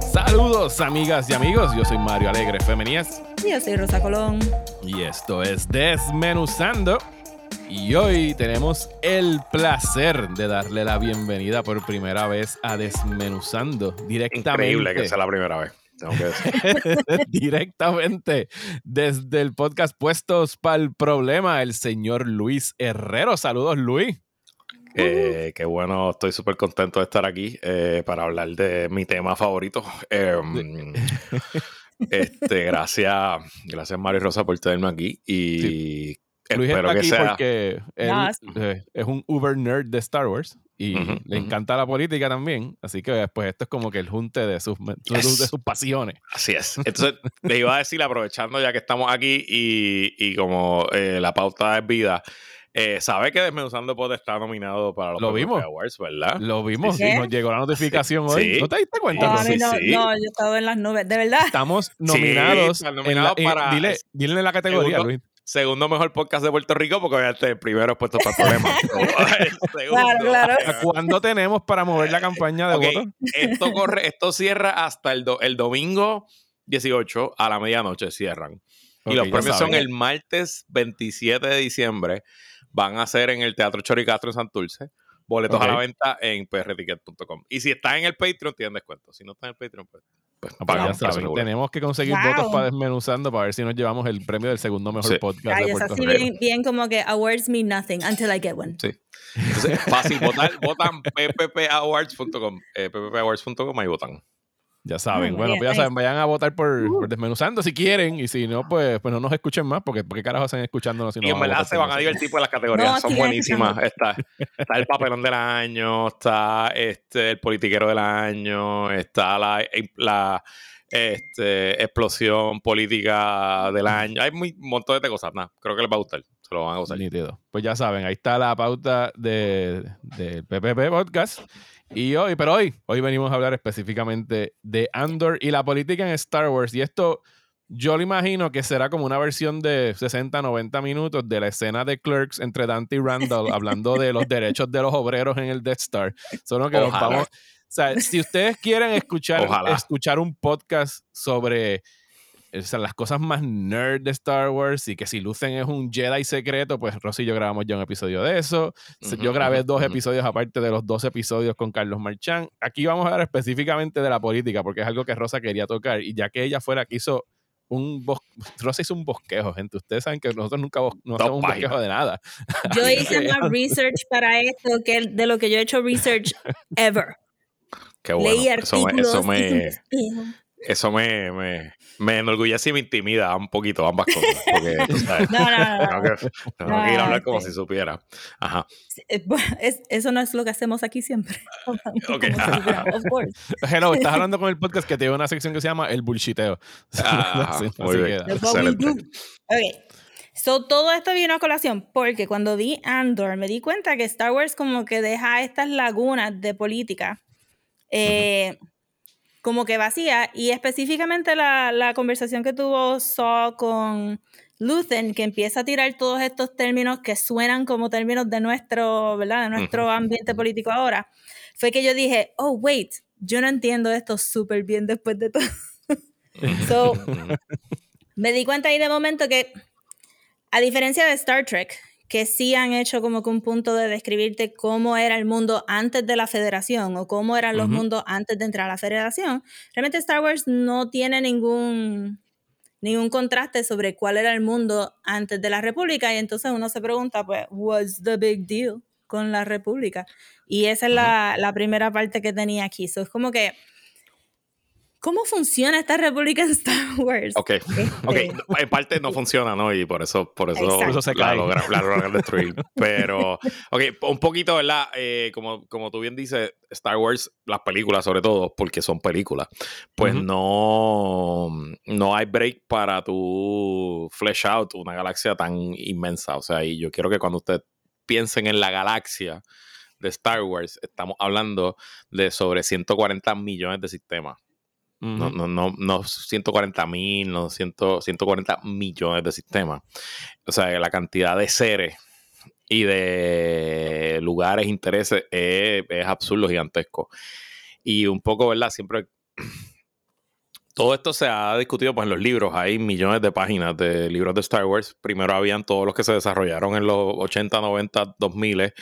Saludos amigas y amigos, yo soy Mario Alegre Femenías Y yo soy Rosa Colón. y esto es Desmenuzando. Y hoy tenemos el placer de darle la bienvenida por primera vez a Desmenuzando directamente. Increíble que sea la primera vez. Tengo que decir. directamente desde el podcast Puestos para el Problema, el señor Luis Herrero. Saludos, Luis. Eh, qué bueno, estoy súper contento de estar aquí eh, para hablar de mi tema favorito. Em, este, gracias, gracias Mario y Rosa por tenerme aquí y Luis espero está que aquí sea. porque él eh, es un uber nerd de Star Wars y le encanta la política también. Así que pues esto es como que el junte de sus, de sus pasiones. Así es. Entonces, le iba a decir, aprovechando ya que estamos aquí y, y como eh, la pauta es vida, eh, ¿sabe que Desmenuzando Pod está nominado para los Lo Premios vimos. Awards, verdad? Lo vimos, ¿Qué? nos llegó la notificación Sí, hoy. sí. ¿No te diste cuenta? No, no? sí, no, sí. no, yo he estado en las nubes. De verdad. Estamos nominados. están en nominados la- en- para- dile, dile la categoría, Luis. Segundo mejor podcast de Puerto Rico, porque obviamente el primero es puesto para problemas. Claro, claro. ¿A ¿Cuándo tenemos para mover la campaña de Ok, votos? Esto corre, esto cierra hasta el, do- el domingo 18 a la medianoche cierran. Y los premios son el martes 27 de diciembre. Van a ser en el Teatro Choricastro en Santurce. Boletos a la venta en prticket.com. Y si está en el Patreon, tienen descuento. Si no está en el Patreon, pues, pues pues pagan ya saben, tenemos que conseguir Wow. votos para desmenuzando para ver si nos llevamos el premio del segundo mejor Sí. podcast Ay, de es Puerto así bien, bien como que awards mean nothing until I get one. Sí. Entonces, fácil, votar, votan pppawards.com. Eh, pppawards.com, ahí votan. Ya saben. Bueno, pues ya saben, vayan a votar por, por desmenuzando si quieren. Y si no, pues, pues no nos escuchen más. Porque ¿por qué carajo hacen escuchándonos si no y en vamos a verdad se van a divertir por las categorías, No, son buenísimas. Está, está el papelón del año, está este, el politiquero del año, está la, la este, explosión política del año. Hay muy- un montón de cosas. Nada, creo que les va a gustar. Se lo van a gustar. Nítido. Pues ya saben, ahí está la pauta de- del PPP Podcast. Y hoy, pero hoy, hoy venimos a hablar específicamente de Andor y la política en Star Wars. Y esto, yo lo imagino que será como una versión de 60, 90 minutos de la escena de Clerks entre Dante y Randall hablando de los derechos de los obreros en el Death Star. Solo que nos vamos. O sea, si ustedes quieren escuchar, Ojalá. escuchar un podcast sobre o sea, las cosas más nerd de Star Wars y que si Lucen es un Jedi secreto, pues Rosy y yo grabamos ya un episodio de eso. Yo grabé dos episodios aparte de los dos episodios con Carlos Marchán. Aquí vamos a hablar específicamente de la política porque es algo que Rosa quería tocar y ya que ella fue la que hizo un Rosa hizo un bosquejo, gente. Ustedes saben que nosotros nunca bos- no hacemos un bosquejo de nada. Yo hice más research para esto que de lo que yo he hecho research ever. Qué bueno. Leí eso me, artículos. eso hice un me. Eso me, me, me enorgullece y me intimida un poquito ambas cosas. Porque, tú sabes, No, no, no, tengo no. que, tengo que ir a hablar No, como sí. si supiera. Ajá. Eh, es- eso no es lo que hacemos aquí siempre. Ok. Como si fuera, of course. Hello, estás hablando con el podcast que tiene una sección que se llama El Bullshiteo. Ah, Así- muy así bien. Ok. So, todo esto vino a colación porque cuando vi Andor me di cuenta que Star Wars como que deja estas lagunas de política eh, como que vacía y específicamente la, la conversación que tuvo Saw con Luthen que empieza a tirar todos estos términos que suenan como términos de nuestro, ¿verdad? De nuestro ambiente político ahora, fue que yo dije, oh, wait, yo no entiendo esto súper bien después de todo. So, me di cuenta ahí de momento que, a diferencia de Star Trek, que sí han hecho como que un punto de describirte cómo era el mundo antes de la federación o cómo eran los mundos antes de entrar a la federación, realmente Star Wars no tiene ningún, ningún contraste sobre cuál era el mundo antes de la república y entonces uno se pregunta, pues, what's the big deal con la república? Y esa es la, la primera parte que tenía aquí. So, es como que, ¿cómo funciona esta república en Star Wars? Ok, ok. En parte no funciona, ¿no? Y por eso, por eso. Por eso se la, cae. logra- la logran destruir. Pero, ok, un poquito, ¿verdad? Eh, como, como tú bien dices, Star Wars, las películas sobre todo, porque son películas, pues no, no hay break para tu flesh out una galaxia tan inmensa. O sea, y yo quiero que cuando ustedes piensen en la galaxia de Star Wars, estamos hablando de sobre 140 millones de sistemas. No, no, no, no 140 mil, no 100, 140 millones de sistemas. O sea, la cantidad de seres y de de lugares, intereses, es, es absurdo, gigantesco. Y un poco, ¿verdad? Siempre todo esto se ha discutido pues, en los libros. Hay millones de páginas de libros de Star Wars. Primero habían todos los que se desarrollaron en los 80, 90, 2000,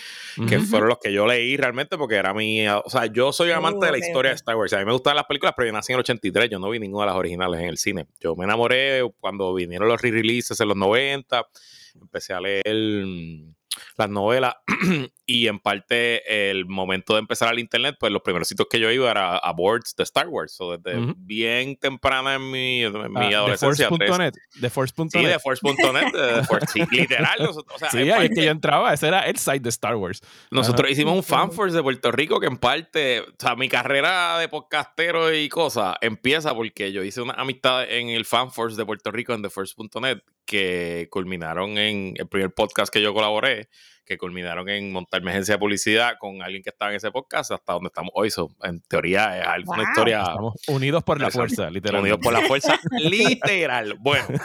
que fueron los que yo leí realmente porque era mi... O sea, yo soy amante de la historia de Star Wars. A mí me gustan las películas, pero yo nací en el 83. Yo no vi ninguna de las originales en el cine. Yo me enamoré cuando vinieron los re-releases en los 90. Empecé a leer las novelas y en parte el momento de empezar al internet, pues los primeros sitios que yo iba era a boards de Star Wars, o desde bien temprana en mi, en mi ah, adolescencia. De Force.net. Sí, de Force.net, de Force, literal. O sea, sí, ahí es que yo entraba, ese era el site de Star Wars. Nosotros hicimos un fanforce de Puerto Rico que en parte, o sea, mi carrera de podcastero y cosas empieza porque yo hice una amistad en el fanforce de Puerto Rico en TheForce.net que culminaron en el primer podcast que yo colaboré que culminaron en montar emergencia de publicidad con alguien que estaba en ese podcast hasta donde estamos hoy. en teoría es una historia... Estamos unidos por la fuerza, literal. Unidos por la fuerza, literal. Bueno,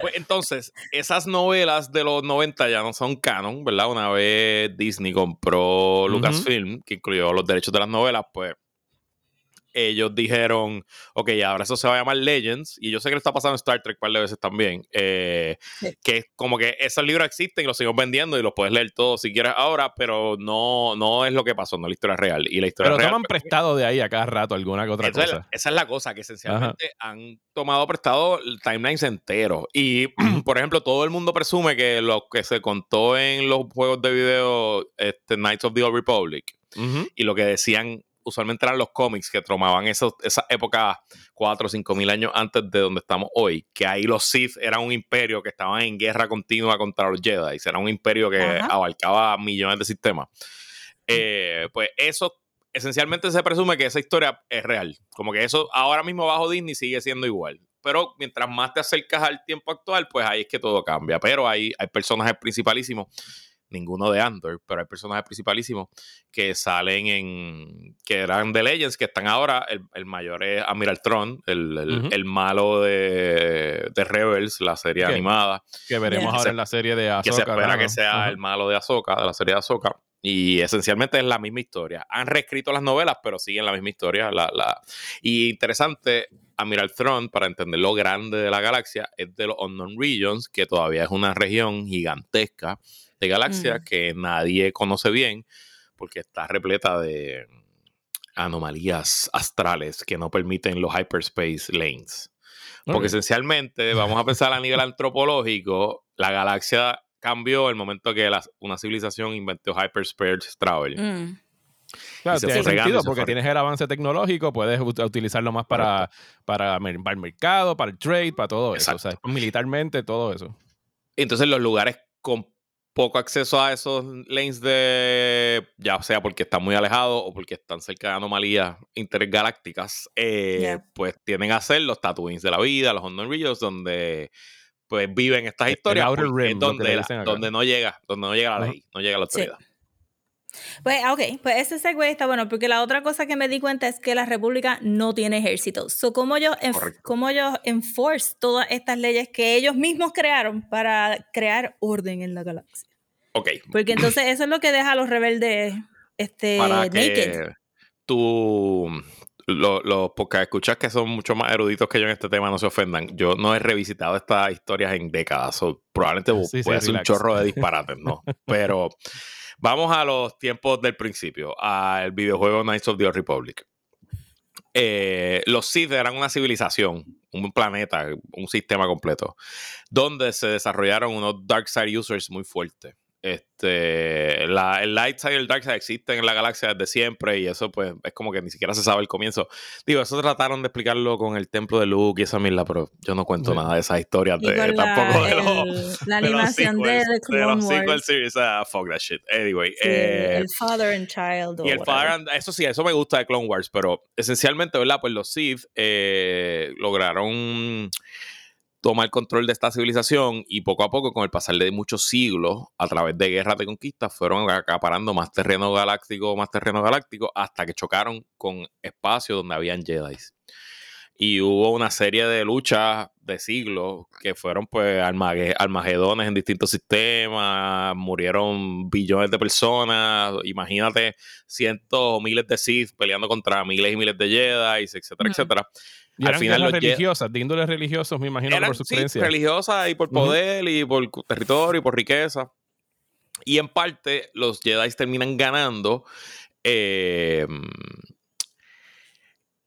pues entonces, esas novelas de los 90 ya no son canon, ¿verdad? Una vez Disney compró Lucasfilm, que incluyó los derechos de las novelas, pues ellos dijeron, ok, ahora eso se va a llamar Legends, y yo sé que le está pasando en Star Trek un par de veces también, eh, que como que esos libros existen y los siguen vendiendo y los puedes leer todos si quieres ahora, pero no, no es lo que pasó, no es la historia real. Y la historia pero toman pues, prestado de ahí a cada rato alguna que otra cosa. esa es la cosa, que esencialmente han tomado prestado timelines enteros. Y, por ejemplo, todo el mundo presume que lo que se contó en los juegos de video este, Knights of the Old Republic y lo que decían usualmente eran los cómics que tomaban esos, esa época 4 o 5 mil años antes de donde estamos hoy, que ahí los Sith eran un imperio que estaban en guerra continua contra los Jedi, era un imperio que abarcaba millones de sistemas. Eh, pues eso esencialmente se presume que esa historia es real, como que eso ahora mismo bajo Disney sigue siendo igual. Pero mientras más te acercas al tiempo actual, pues ahí es que todo cambia. Pero hay, hay personajes principalísimos ninguno de Andor, pero hay personajes principalísimos que salen en. que eran de Legends, que están ahora. El, mayor es Admiral Tron, el, malo de, de, Rebels, la serie animada. Que veremos ahora en la serie de Ahsoka. Que se espera que sea el malo de Ahsoka, de la serie de Ahsoka. Y esencialmente es la misma historia. Han reescrito las novelas, pero siguen la misma historia. La, la... Y interesante, Admiral Throne, para entender lo grande de la galaxia, es de los Unknown Regions, que todavía es una región gigantesca de galaxia que nadie conoce bien porque está repleta de anomalías astrales que no permiten los hyperspace lanes. Porque esencialmente, vamos a pensar a nivel antropológico, la galaxia cambió el momento que una civilización inventó hyperspace travel. Mm. Claro, tiene sentido porque tienes el avance tecnológico, puedes utilizarlo más para, para, el mercado, para el trade, para todo eso. O sea, militarmente, todo eso. Entonces, los lugares con poco acceso a esos lanes de, ya sea porque están muy alejados o porque están cerca de anomalías intergalácticas, eh, pues tienen a ser los Tatooines de la vida, los Regions, donde pues viven estas historias, donde, donde no llega, donde no llega la ley, no llega la autoridad. Pues, ah, ok, pues ese segue está bueno, porque la otra cosa que me di cuenta es que la República no tiene ejército. So, ¿cómo ellos, cómo ellos enforce todas estas leyes que ellos mismos crearon para crear orden en la galaxia? Ok. Porque entonces eso es lo que deja a los rebeldes este, para naked. tú, los lo, porque escuchas que son mucho más eruditos que yo en este tema, no se ofendan. Yo no he revisitado estas historias en décadas, o probablemente puede ser un chorro de disparates, ¿no? Pero Vamos a los tiempos del principio, al videojuego Knights of the Old Republic. Eh, los Sith eran una civilización, un planeta, un sistema completo, donde se desarrollaron unos Dark Side users muy fuertes. Este, la, el light side y el dark side existen en la galaxia desde siempre y eso pues es como que ni siquiera se sabe el comienzo. Digo, eso trataron de explicarlo con el templo de Luke y esa misma, pero yo no cuento nada de esas historias de, tampoco de los la animación de, The Clone de los series, ah, fuck that shit. Anyway, eh, el Father and Child. Y el Father and, eso sí, eso me gusta de Clone Wars, pero esencialmente, ¿verdad? Pues los Sith eh, lograron toma el control de esta civilización y poco a poco, con el pasar de muchos siglos, a través de guerras de conquista, fueron acaparando más terreno galáctico, más terreno galáctico, hasta que chocaron con espacios donde habían Jedi. Y hubo una serie de luchas de siglos que fueron pues almagedones en distintos sistemas, murieron billones de personas, imagínate cientos o miles de Sith peleando contra miles y miles de Jedi, etcétera, etcétera. Y Al final los religiosas, de índoles religiosos, me imagino, por su sí, religiosas y por poder y por territorio y por riqueza. Y en parte los Jedi terminan ganando. Eh,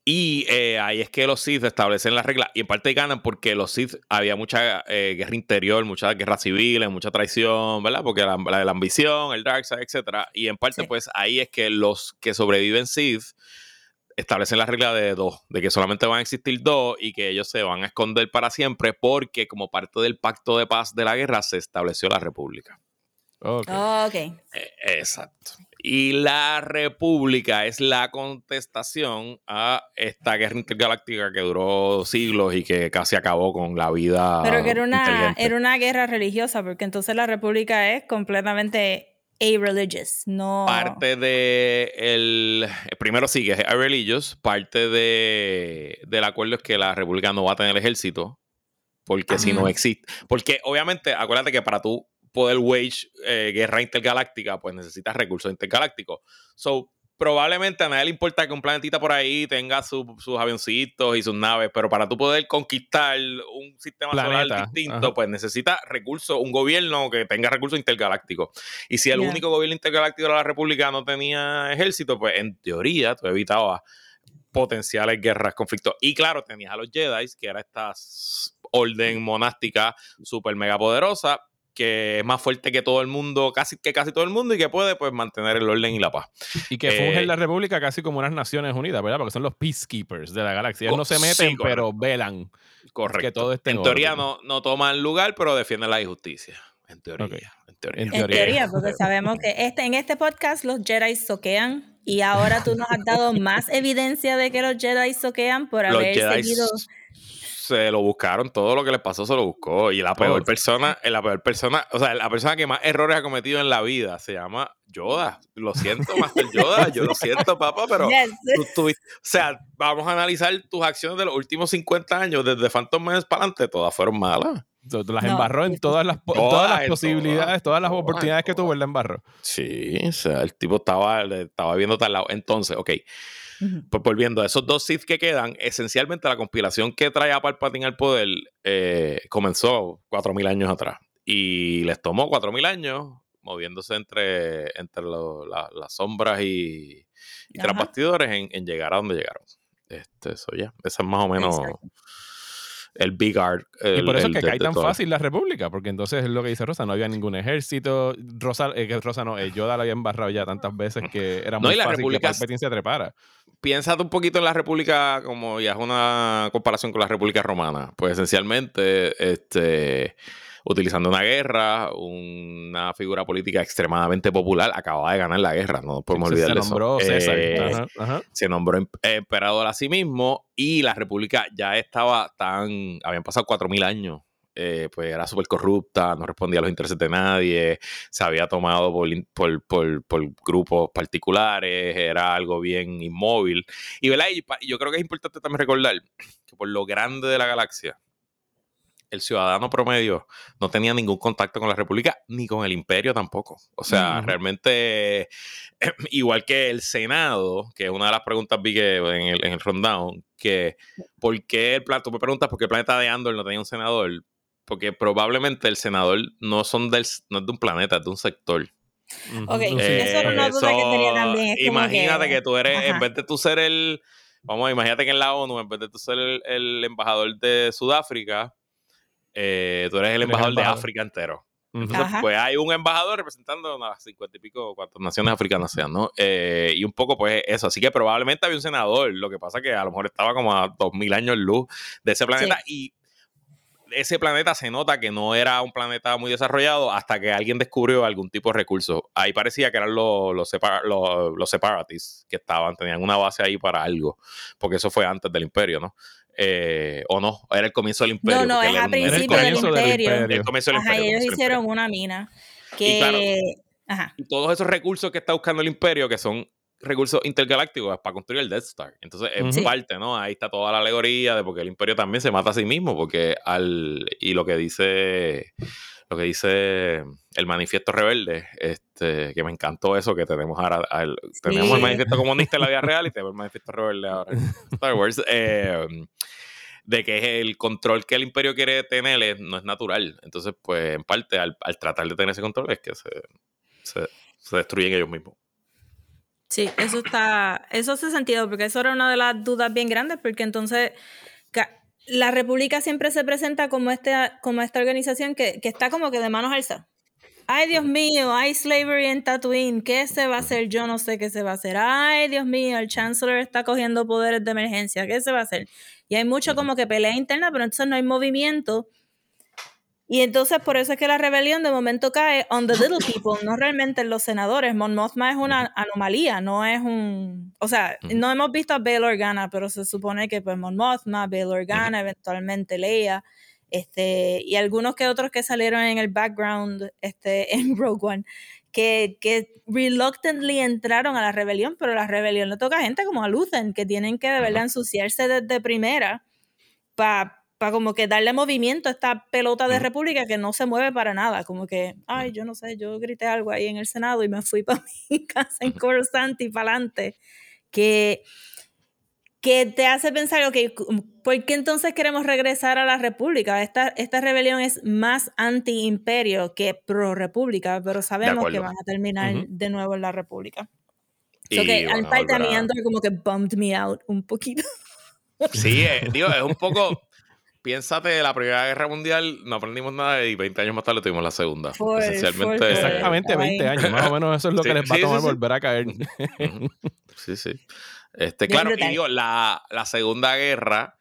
y eh, ahí es que los Sith establecen las reglas y en parte ganan porque los Sith había mucha eh, guerra interior, mucha guerra civil, mucha traición, ¿verdad? Porque la, la, ambición, el Darkseid, etc. Y en parte, pues ahí es que los que sobreviven Sith establecen la regla de dos, de que solamente van a existir dos y que ellos se van a esconder para siempre porque como parte del pacto de paz de la guerra se estableció la república. Ok. okay. E, exacto. Y la República es la contestación a esta guerra intergaláctica que duró siglos y que casi acabó con la vida. Pero que era una, era una guerra religiosa, porque entonces la República es completamente a-religious, no... Parte de el... Primero sí que es a-religious, parte de, del acuerdo es que la República no va a tener ejército, porque si no existe... Porque obviamente, acuérdate que para tú poder wage eh, guerra intergaláctica, pues necesitas recursos intergalácticos. So, probablemente a nadie le importa que un planetita por ahí tenga sus avioncitos y sus naves, pero para tú poder conquistar un sistema solar distinto, pues necesitas recursos, un gobierno que tenga recursos intergalácticos. Y si el único gobierno intergaláctico de la República no tenía ejército, pues en teoría tú evitabas potenciales guerras, conflictos. Y claro, tenías a los Jedi, que era esta orden monástica súper mega poderosa, que es más fuerte que todo el mundo, casi que casi todo el mundo y que puede pues mantener el orden y la paz. Y que funge en la eh, República casi como unas Naciones Unidas, ¿verdad? Porque son los peacekeepers de la galaxia. Ellos no se meten, pero velan. Correcto. Que todo esté en, teoría no, no toman lugar, pero defienden la injusticia. En teoría. En, teoría. en teoría. porque sabemos que este, en este podcast los Jedi soquean y ahora tú nos has dado más evidencia de que los Jedi soquean por haber seguido se lo buscaron, todo lo que les pasó se lo buscó. Y la peor persona, eh, la peor persona, o sea, la persona que más errores ha cometido en la vida se llama Yoda. Lo siento, Master Yoda, yo lo siento, papá, pero o sea, vamos a analizar tus acciones de los últimos 50 años, desde Phantom Menace para adelante, todas fueron malas. Las embarró en todas las, todas, las posibilidades, todas, las oportunidades que tuvo, él la embarró. Sí, o sea, el tipo estaba, estaba viendo tal lado. Entonces, ok. Pues volviendo a esos dos Sith que quedan, esencialmente la conspiración que trae a Palpatine al poder eh, comenzó 4.000 años atrás. Y les tomó 4.000 años moviéndose entre, entre las sombras y, y tras bastidores en, llegar a donde llegaron. Este, eso ya, esa es más o menos el big art. y por eso es que cae tan fácil la República, porque entonces es lo que dice Rosa, no había ningún ejército. Rosa, eh, Rosa no, eh, Yoda la había embarrado ya tantas veces que era muy fácil República, que Palpatine se trepara. Piénsate un poquito en la República como ya es una comparación con la República Romana. Pues esencialmente, este utilizando una guerra, una figura política extremadamente popular, acababa de ganar la guerra, no podemos olvidar se nombró César. Eh, se nombró em, emperador a sí mismo y la república ya estaba tan, habían pasado cuatro mil años eh, pues era súper corrupta, no respondía a los intereses de nadie, se había tomado por, por, grupos particulares, era algo bien inmóvil. Y, ¿verdad? y, yo creo que es importante también recordar que por lo grande de la galaxia, el ciudadano promedio no tenía ningún contacto con la República ni con el imperio tampoco. O sea, realmente, igual que el Senado, que es una de las preguntas vi que en el, en el rundown, que ¿por qué el planeta, me preguntas por qué el planeta de Andor no tenía un senador? Porque probablemente el senador no, son del, no es de un planeta, es de un sector. Ok, eso era una duda que tenía también. imagínate que, tú eres, en vez de tú ser el, vamos, imagínate que en la ONU, en vez de tú ser el embajador de Sudáfrica, eh, tú eres el embajador de África entero. Entonces, pues hay un embajador representando a cincuenta y pico cuantas naciones africanas sean, ¿no? Eh, y un poco, pues, eso. Así que probablemente había un senador. Lo que pasa que a lo mejor estaba como a dos mil años luz de ese planeta. Y ese planeta se nota que no era un planeta muy desarrollado hasta que alguien descubrió algún tipo de recurso. Ahí parecía que eran los, los, los separatists que estaban, tenían una base ahí para algo, porque eso fue antes del imperio, ¿no? Eh, o no, era el comienzo del imperio. No, no, es a principio del imperio. El comienzo del imperio. ellos hicieron una mina que... Y, todos esos recursos que está buscando el imperio, que son recursos intergalácticos es para construir el Death Star. Entonces, es parte, ¿no? Ahí está toda la alegoría de porque el imperio también se mata a sí mismo, porque al. Y lo que dice. Lo que dice el manifiesto rebelde, este, que me encantó eso, que tenemos ahora. tenemos el manifiesto comunista en la vida real y tenemos el manifiesto rebelde ahora en Star Wars. Eh, de que el control que el imperio quiere tener no es natural. Entonces, pues, en parte, al, tratar de tener ese control, es que se, se destruyen ellos mismos. Sí, eso está, eso hace sentido, porque eso era una de las dudas bien grandes, porque entonces la República siempre se presenta como, este, como esta organización que, que está como que de manos alzadas. Ay, Dios mío, hay slavery en Tatooine. ¿Qué se va a hacer? Yo no sé qué se va a hacer. Ay, Dios mío, el Chancellor está cogiendo poderes de emergencia. ¿Qué se va a hacer? Y hay mucho como que pelea interna, pero entonces no hay movimiento y entonces por eso es que la rebelión de momento cae on the little people, no realmente en los senadores. Mon Mothma es una anomalía, no es un... O sea, no hemos visto a Bail Organa, pero se supone que pues Mon Mothma, Bail Organa, eventualmente Leia, este, y algunos que otros que salieron en el background este, en Rogue One, que, que reluctantly entraron a la rebelión, pero la rebelión le toca a gente como a Luthen, que tienen que de verdad ensuciarse desde primera para para como que darle movimiento a esta pelota de república que no se mueve para nada, como que, ay, yo no sé, yo grité algo ahí en el Senado y me fui para mi casa en Coruscant y para adelante, que, que te hace pensar, ok, ¿por qué entonces queremos regresar a la república? Esta, esta rebelión es más anti-imperio que pro-república, pero sabemos que van a terminar de nuevo en la república. Y que al parte a mí como que bummed me out un poquito. Sí, eh, digo, es un poco piénsate, la Primera Guerra Mundial no aprendimos nada y 20 años más tarde tuvimos la Segunda. Esencialmente. Exactamente 20 años, más o menos eso es lo que les va a tomar volver a caer. sí, sí. Este, claro, y digo, la, la Segunda Guerra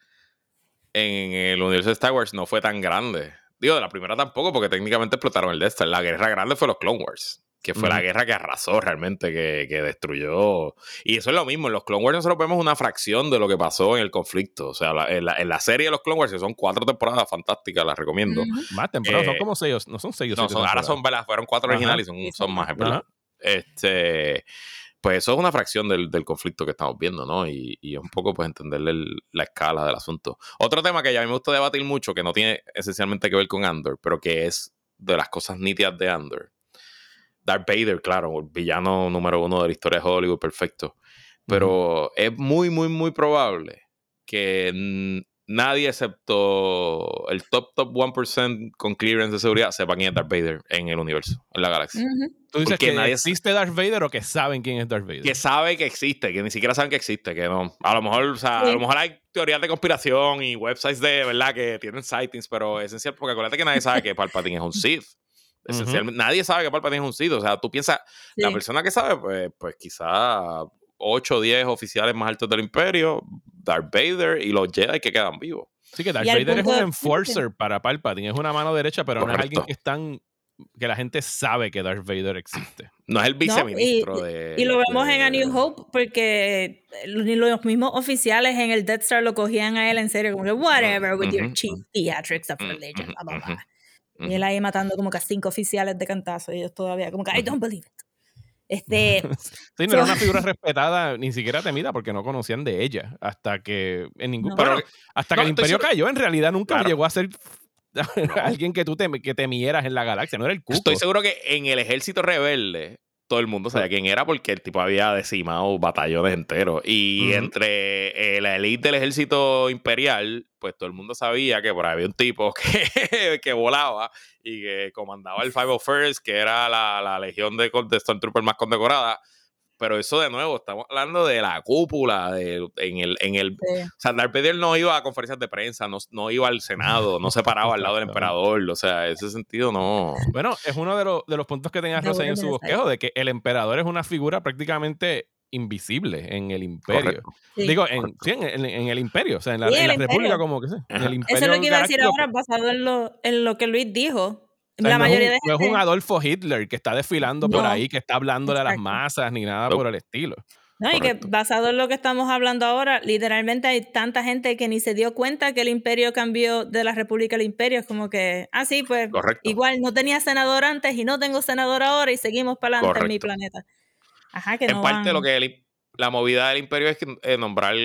en el universo de Star Wars no fue tan grande. Digo, de la primera tampoco, porque técnicamente explotaron el Death Star. La guerra grande fue los Clone Wars que fue la guerra que arrasó realmente, que, que, destruyó. Y eso es lo mismo, en los Clone Wars nosotros vemos una fracción de lo que pasó en el conflicto. O sea, en, la, en, la, serie de los Clone Wars, que son cuatro temporadas fantásticas, las recomiendo. Más temporadas, son eh, como seis, no son seis. No, son, ahora son, fueron cuatro originales y son, son más, ¿verdad? Este, pues eso es una fracción del, del, conflicto que estamos viendo, ¿no? Y, y es un poco, pues, entenderle la escala del asunto. Otro tema que ya a mí me gusta debatir mucho, que no tiene esencialmente que ver con Andor, pero que es de las cosas nítidas de Andor, Darth Vader, claro, el villano número uno de la historia de Hollywood, perfecto. Pero es muy, muy, muy probable que nadie excepto el top, top 1% con clearance de seguridad sepa quién es Darth Vader en el universo, en la galaxia. ¿Tú dices que nadie existe Darth Vader o que saben quién es Darth Vader? Que sabe que existe, que ni siquiera saben que existe, que no. A lo mejor, o sea, a lo mejor hay teorías de conspiración y websites de verdad que tienen sightings, pero esencial, porque acuérdate que nadie sabe que Palpatine es un Sith. Esencialmente, nadie sabe que Palpatine es un Sith. O sea, tú piensas, la persona que sabe, pues, pues quizá 8 o 10 oficiales más altos del Imperio, Darth Vader y los Jedi que quedan vivos. Sí, que Darth Vader es un enforcer para Palpatine, es una mano derecha, pero no es alguien que están que la gente sabe que Darth Vader existe. No es el viceministro de. Y lo vemos en A New Hope porque ni los mismos oficiales en el Death Star lo cogían a él en serio, como whatever with your cheap theatrics of religion, blah, blah, blah. Y él ahí matando como que a cinco oficiales de cantazo y ellos todavía, como que I don't believe it. Este, sí, no era una figura respetada, ni siquiera temida, porque no conocían de ella. Hasta que en ningún. Pero, hasta que el imperio cayó, en realidad nunca llegó a ser alguien que tú que temieras en la galaxia. No era el cuco. Estoy seguro que en el ejército rebelde todo el mundo sabía quién era porque el tipo había decimado batallones enteros. Y entre eh, la élite del ejército imperial, pues todo el mundo sabía que por ahí había un tipo que, que volaba y que comandaba el 501st, que era la, la legión de, de Stormtroopers más condecorada pero eso de nuevo, estamos hablando de la cúpula, de, en el, en el, o sea, Darth Vader no iba a conferencias de prensa, no, no iba al Senado, no se paraba al lado del emperador, o sea, ese sentido no. Bueno, es uno de, los, de los puntos que tenía Rosé en su bosquejo, de que el emperador es una figura prácticamente invisible en el imperio. Digo, en, sí, en, en, el imperio, o sea, en la, en la república como que sí. En el imperio Eso es lo que iba a decir ahora, basado en lo, en lo que Luis dijo la no mayoría es un, de no es un Adolfo Hitler que está desfilando por ahí, que está hablándole a las masas, ni nada por el estilo. No, y que basado en lo que estamos hablando ahora, literalmente hay tanta gente que ni se dio cuenta que el imperio cambió de la república al imperio. Es como que, ah, sí, pues igual no tenía senador antes y no tengo senador ahora y seguimos para adelante en mi planeta. Ajá, que en parte lo que la movida del imperio es que, eh, nombrar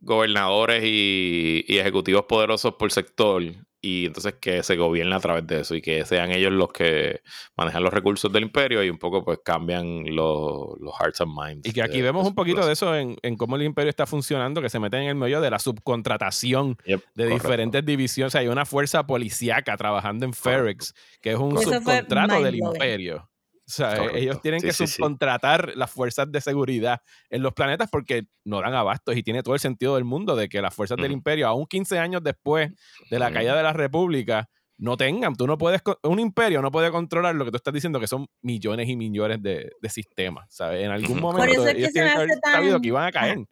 gobernadores y, y ejecutivos poderosos por sector y entonces que se gobierne a través de eso y que sean ellos los que manejan los recursos del imperio y un poco pues cambian los, los hearts and minds. Y que aquí de- vemos de un poquito de eso en, en cómo el imperio está funcionando, que se meten en el medio de la subcontratación Yep, de correcto. diferentes divisiones. O sea, hay una fuerza policíaca trabajando en Ferex, que es un subcontrato del imperio. O sea, Correcto. ellos tienen Sí, que sí, sí. subcontratar las fuerzas de seguridad en los planetas porque no dan abastos y tiene todo el sentido del mundo de que las fuerzas del Ujú. imperio, aún 15 años después de la Ujú. caída de la república, no tengan. Tú no puedes, un imperio no puede controlar lo que tú estás diciendo que son millones y millones de, de sistemas. ¿sabes? En algún momento Por eso es que ellos se tienen me que haber hace tan- sabido que iban a caer. Ajá.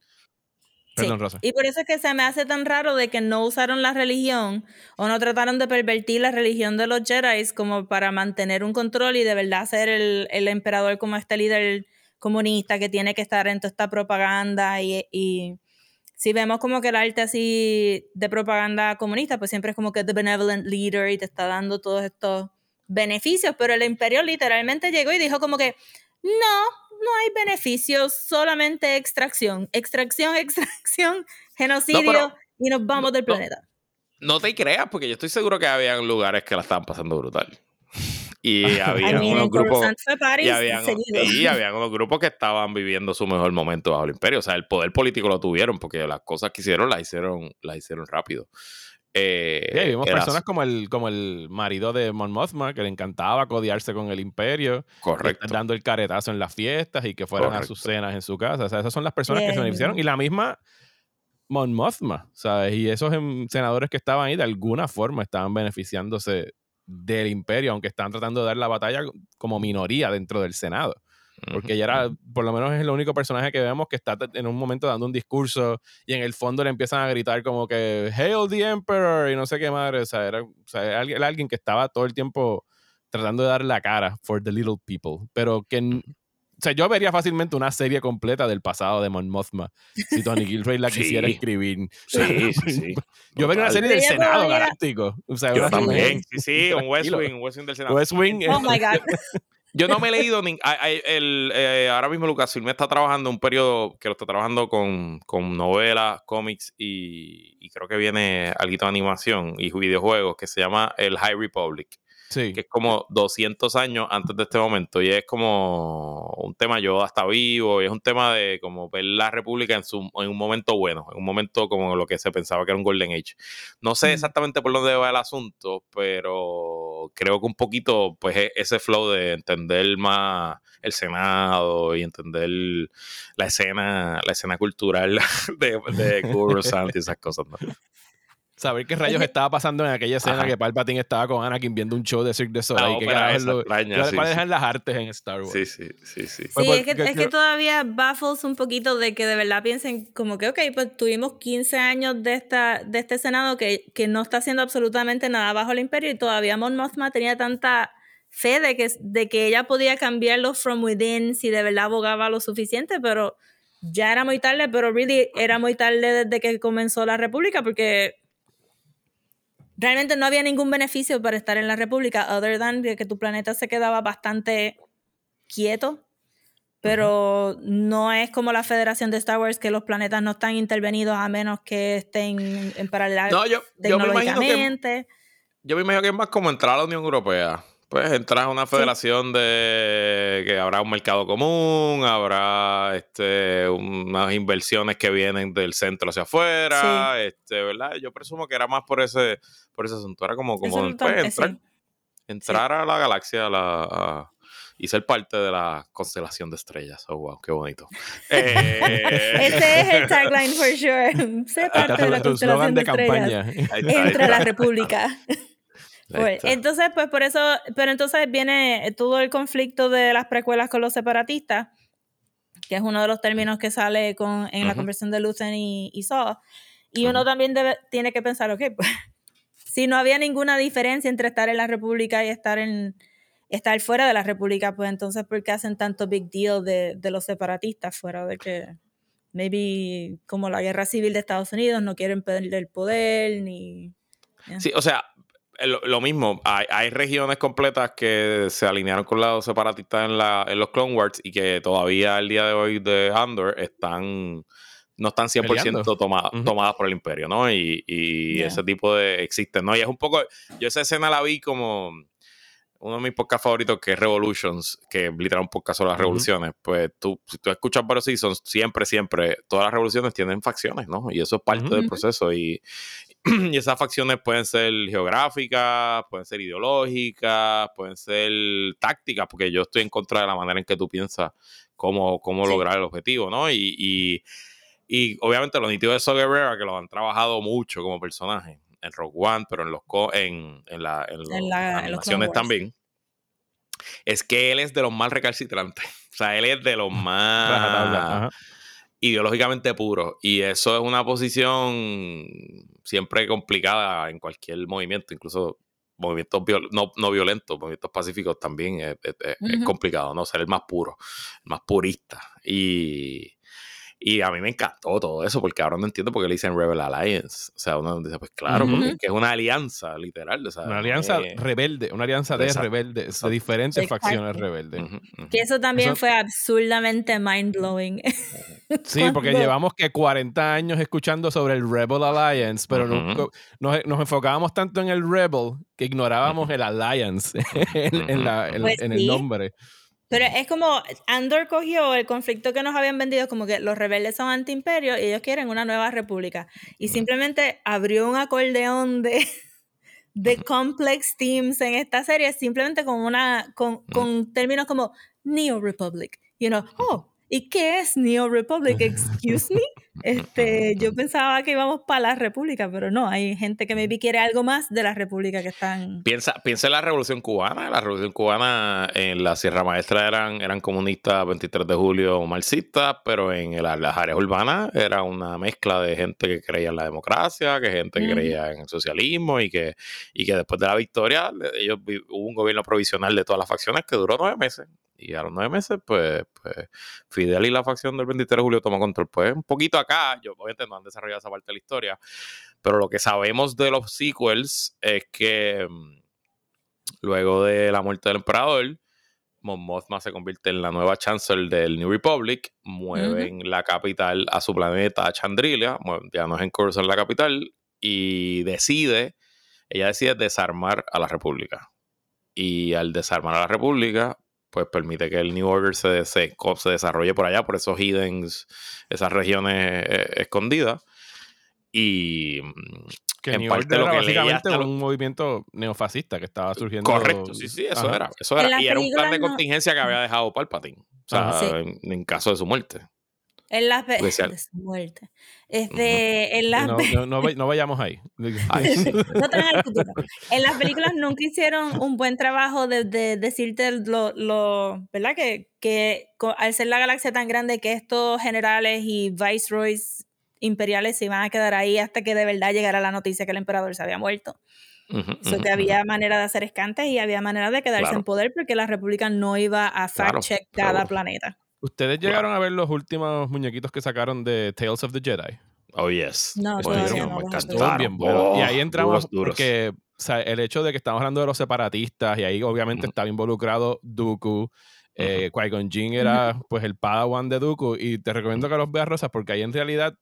Perdón, Sí. Rosa. Y por eso es que se me hace tan raro de que no usaron la religión o no trataron de pervertir la religión de los Jedi como para mantener un control y de verdad ser el, el emperador como este líder comunista que tiene que estar en toda esta propaganda y, y si vemos como que el arte así de propaganda comunista, pues siempre es como que the benevolent leader y te está dando todos estos beneficios, pero el imperio literalmente llegó y dijo como que no, no hay beneficios, solamente extracción, extracción, extracción, genocidio pero- y nos vamos del planeta. No te creas, porque yo estoy seguro que habían lugares que la estaban pasando brutal. Y I había mean, unos grupos. Y habían, y habían unos grupos que estaban viviendo su mejor momento bajo el imperio. O sea, el poder político lo tuvieron porque las cosas que hicieron las hicieron, las hicieron rápido. Eh, Sí, vimos era personas como el, como el marido de Mon Mothma, que le encantaba codiarse con el imperio, correcto. dando el caretazo en las fiestas y que fueran a sus cenas en su casa. O sea, esas son las personas que se beneficiaron. Y la misma Mon Mothma, ¿sabes? Y esos em, senadores que estaban ahí, de alguna forma, estaban beneficiándose del imperio, aunque estaban tratando de dar la batalla como minoría dentro del Senado. Porque ella era, por lo menos es el único personaje que vemos que está en un momento dando un discurso y en el fondo le empiezan a gritar como que Hail the Emperor y no sé qué madre. O sea, era, o sea, era alguien, era alguien que estaba todo el tiempo tratando de dar la cara for the little people. Pero que, o sea, yo vería fácilmente una serie completa del pasado de Mon Mothma si Tony Gilroy la Sí. quisiera escribir. Sí, sí, sí. Yo vería una serie del Senado Galáctico. O sea, Yo también. Sí, sí, un West. Wing, un West Wing del Senado. West Wing. Oh my God. Yo no me he leído ni, hay- el, eh, ahora mismo Lucasfilm está trabajando un periodo que lo está trabajando con, con novelas, cómics y, y creo que viene algo de animación y videojuegos que se llama el High Republic, Sí. que es como 200 años antes de este momento y es como un tema yo hasta vivo y es un tema de como ver la República en, su, en un momento bueno, en un momento como lo que se pensaba que era un Golden Age. No sé Mm. exactamente por dónde va el asunto, pero creo que un poquito, pues, e- ese flow de entender más el Senado y entender la escena, la escena cultural de, de Coruscant y esas cosas. ¿no? Saber qué rayos estaba pasando en aquella escena Ajá. que Palpatine estaba con Anakin viendo un show de Cirque du Soleil. ¿Qué ópera carajo es esa lo- extraña, cuáles sí, cuáles sí. eran las artes en Star Wars? Sí, sí, sí, sí. Pues, Sí, pues, es que, que- es que todavía baffles un poquito de que de verdad piensen como que, ok, pues tuvimos 15 años de, esta, de este Senado que, que no está haciendo absolutamente nada bajo el imperio y todavía Mon Mothma tenía tanta fe de que, de que ella podía cambiarlo from within si de verdad abogaba lo suficiente, pero ya era muy tarde, pero really era muy tarde desde que comenzó la república porque realmente no había ningún beneficio para estar en la república other than que tu planeta se quedaba bastante quieto pero no es como la Federación de Star Wars que los planetas no están intervenidos a menos que estén en paralelo No, yo, yo me imagino que tecnológicamente. Yo me imagino que es más como entrar a la Unión Europea. Pues entras a una federación de que habrá un mercado común, habrá este, unas inversiones que vienen del centro hacia afuera, este, ¿verdad? Yo presumo que era más por ese, por ese asunto. Era como, como pues, eh, entrar, sí. entrar a la galaxia a la, a- y ser parte de la constelación de estrellas. Oh, wow, qué bonito. Eh, Ese es el tagline for sure. Sé Ahí parte de la constelación de de estrellas. campaña. ahí Entre la. República. Pues, entonces, pues por eso, pero entonces viene todo el conflicto de las precuelas con los separatistas, que es uno de los términos que sale con, en la Ujú. conversión de Luthen y, y Saw. Y uno Ujú. también debe, tiene que pensar, ok, pues, si no había ninguna diferencia entre estar en la República y estar en estar fuera de la República, pues entonces, ¿por qué hacen tanto big deal de, de los separatistas fuera de que maybe como la guerra civil de Estados Unidos no quieren perder el poder ni... Sí, o sea, lo, mismo, hay, regiones completas que se alinearon con los separatistas en, la, en los Clone Wars y que todavía el día de hoy de Andor están no están 100% tomadas, tomadas por el imperio, ¿no? Y, ese tipo de existen, ¿no? Y es un poco, yo esa escena la vi como uno de mis podcasts favoritos que es Revolutions, que literal un podcast sobre las revoluciones, pues tú, si tú escuchas varios seasons, siempre, siempre, todas las revoluciones tienen facciones, ¿no? Y eso es parte del proceso y, y esas facciones pueden ser geográficas, pueden ser ideológicas, pueden ser tácticas, porque yo estoy en contra de la manera en que tú piensas cómo, cómo lograr el objetivo, ¿no? Y, y, obviamente los nítidos de Saw que lo han trabajado mucho como personaje en Rogue One, pero en los en, en, la, en, las animaciones también, es que él es de los más recalcitrantes. O sea, él es de los más ideológicamente puros. Y eso es una posición siempre complicada en cualquier movimiento, incluso movimientos no, no, violentos, movimientos pacíficos también es, complicado, ¿no? Ser el más puro, el más purista. Y, y a mí me encantó todo eso, porque ahora no entiendo por qué le dicen Rebel Alliance. O sea, uno dice, pues claro, porque es una alianza, literal. una alianza rebelde, una alianza de rebeldes, de diferentes facciones rebeldes. Que eso también fue absurdamente mind-blowing. Sí, porque llevamos que 40 años escuchando sobre el Rebel Alliance, pero nos, nos, enfocábamos tanto en el Rebel que ignorábamos el Alliance en, la, pues en el nombre. Pero es como, Andor cogió el conflicto que nos habían vendido como que los rebeldes son anti-imperio y ellos quieren una nueva república. Y simplemente abrió un acordeón de, de complex themes en esta serie, simplemente con, una, con, con términos como Neo Republic. You know, oh, ¿y qué es Neo Republic? Excuse me. Este, yo pensaba que íbamos para la República, pero no, hay gente que maybe quiere algo más de la República que están. Piensa, piensa en la Revolución Cubana. La Revolución Cubana en la Sierra Maestra eran, eran comunistas 23 de julio marxistas, pero en las áreas urbanas era una mezcla de gente que creía en la democracia, que gente que creía en el socialismo y que, y que después de la victoria ellos, hubo un gobierno provisional de todas las facciones que duró nueve meses. Y a los nueve meses, pues, pues Fidel y la facción del 23 de julio tomó control. Pues un poquito acá, yo obviamente no han desarrollado esa parte de la historia, pero lo que sabemos de los sequels es que mm, luego de la muerte del emperador, Mon Mothma se convierte en la nueva chancellor del New Republic, mueven la capital a su planeta Chandrilia, ya no es en curso en la capital, y decide, ella decide desarmar a la República. Y al desarmar a la República, pues permite que el New Order se, se, se desarrolle por allá, por esos hiddens, esas regiones eh, escondidas. Y mm, que en New parte Order lo que básicamente un movimiento neofascista que estaba surgiendo. Correcto, sí, sí, eso era. Eso era. Y era un plan de contingencia que había dejado Palpatine. O sea, en, caso de su muerte. En las de su muerte. Este, en las no, no, no, vayamos ahí. no En las películas nunca hicieron un buen trabajo de, de decirte lo, lo, ¿verdad? Que, que al ser la galaxia tan grande que estos generales y viceroys imperiales se iban a quedar ahí hasta que de verdad llegara la noticia que el emperador se había muerto. Uh que había manera de hacer escantes y había manera de quedarse en poder porque la república no iba a fact-check cada planeta. ¿Ustedes llegaron a ver los últimos muñequitos que sacaron de Tales of the Jedi? Oh, yes. No, todavía no. bien bueno. y ahí entramos porque el hecho de que estamos hablando de los separatistas y ahí obviamente estaba involucrado Dooku. Eh, Qui-Gon Jinn era pues el padawan de Dooku y te recomiendo que los veas rosas porque ahí en realidad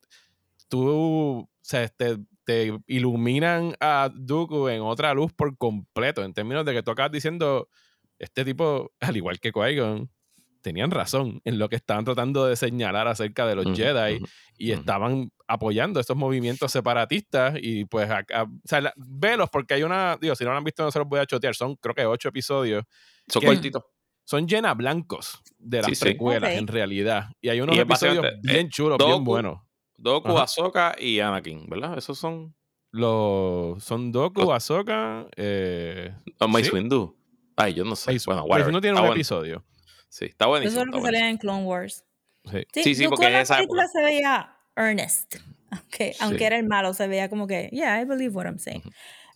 tú o sea, te, te, iluminan a Dooku en otra luz por completo en términos de que tú acabas diciendo este tipo al igual que Qui-Gon tenían razón en lo que estaban tratando de señalar acerca de los Jedi y estaban apoyando estos movimientos separatistas y pues acá, o sea, velos porque hay una, digo, si no lo han visto no se los voy a chotear, son creo que ocho episodios. Son cortitos. Son llena blancos de las precuelas en realidad. Y hay unos episodios bien chulos, bien buenos. Doku, Ahsoka y Anakin, ¿verdad? Esos son... Los, son Doku, Ahsoka... Eh, Mace Windu. Ay, yo no sé. bueno, Mace Windu tiene un episodio. Sí, está buenísimo. Eso es lo que salía en Clone Wars. Sí, sí, sí, porque en esa película se veía earnest. Okay. Aunque era el malo, se veía como que, yeah, I believe what I'm saying.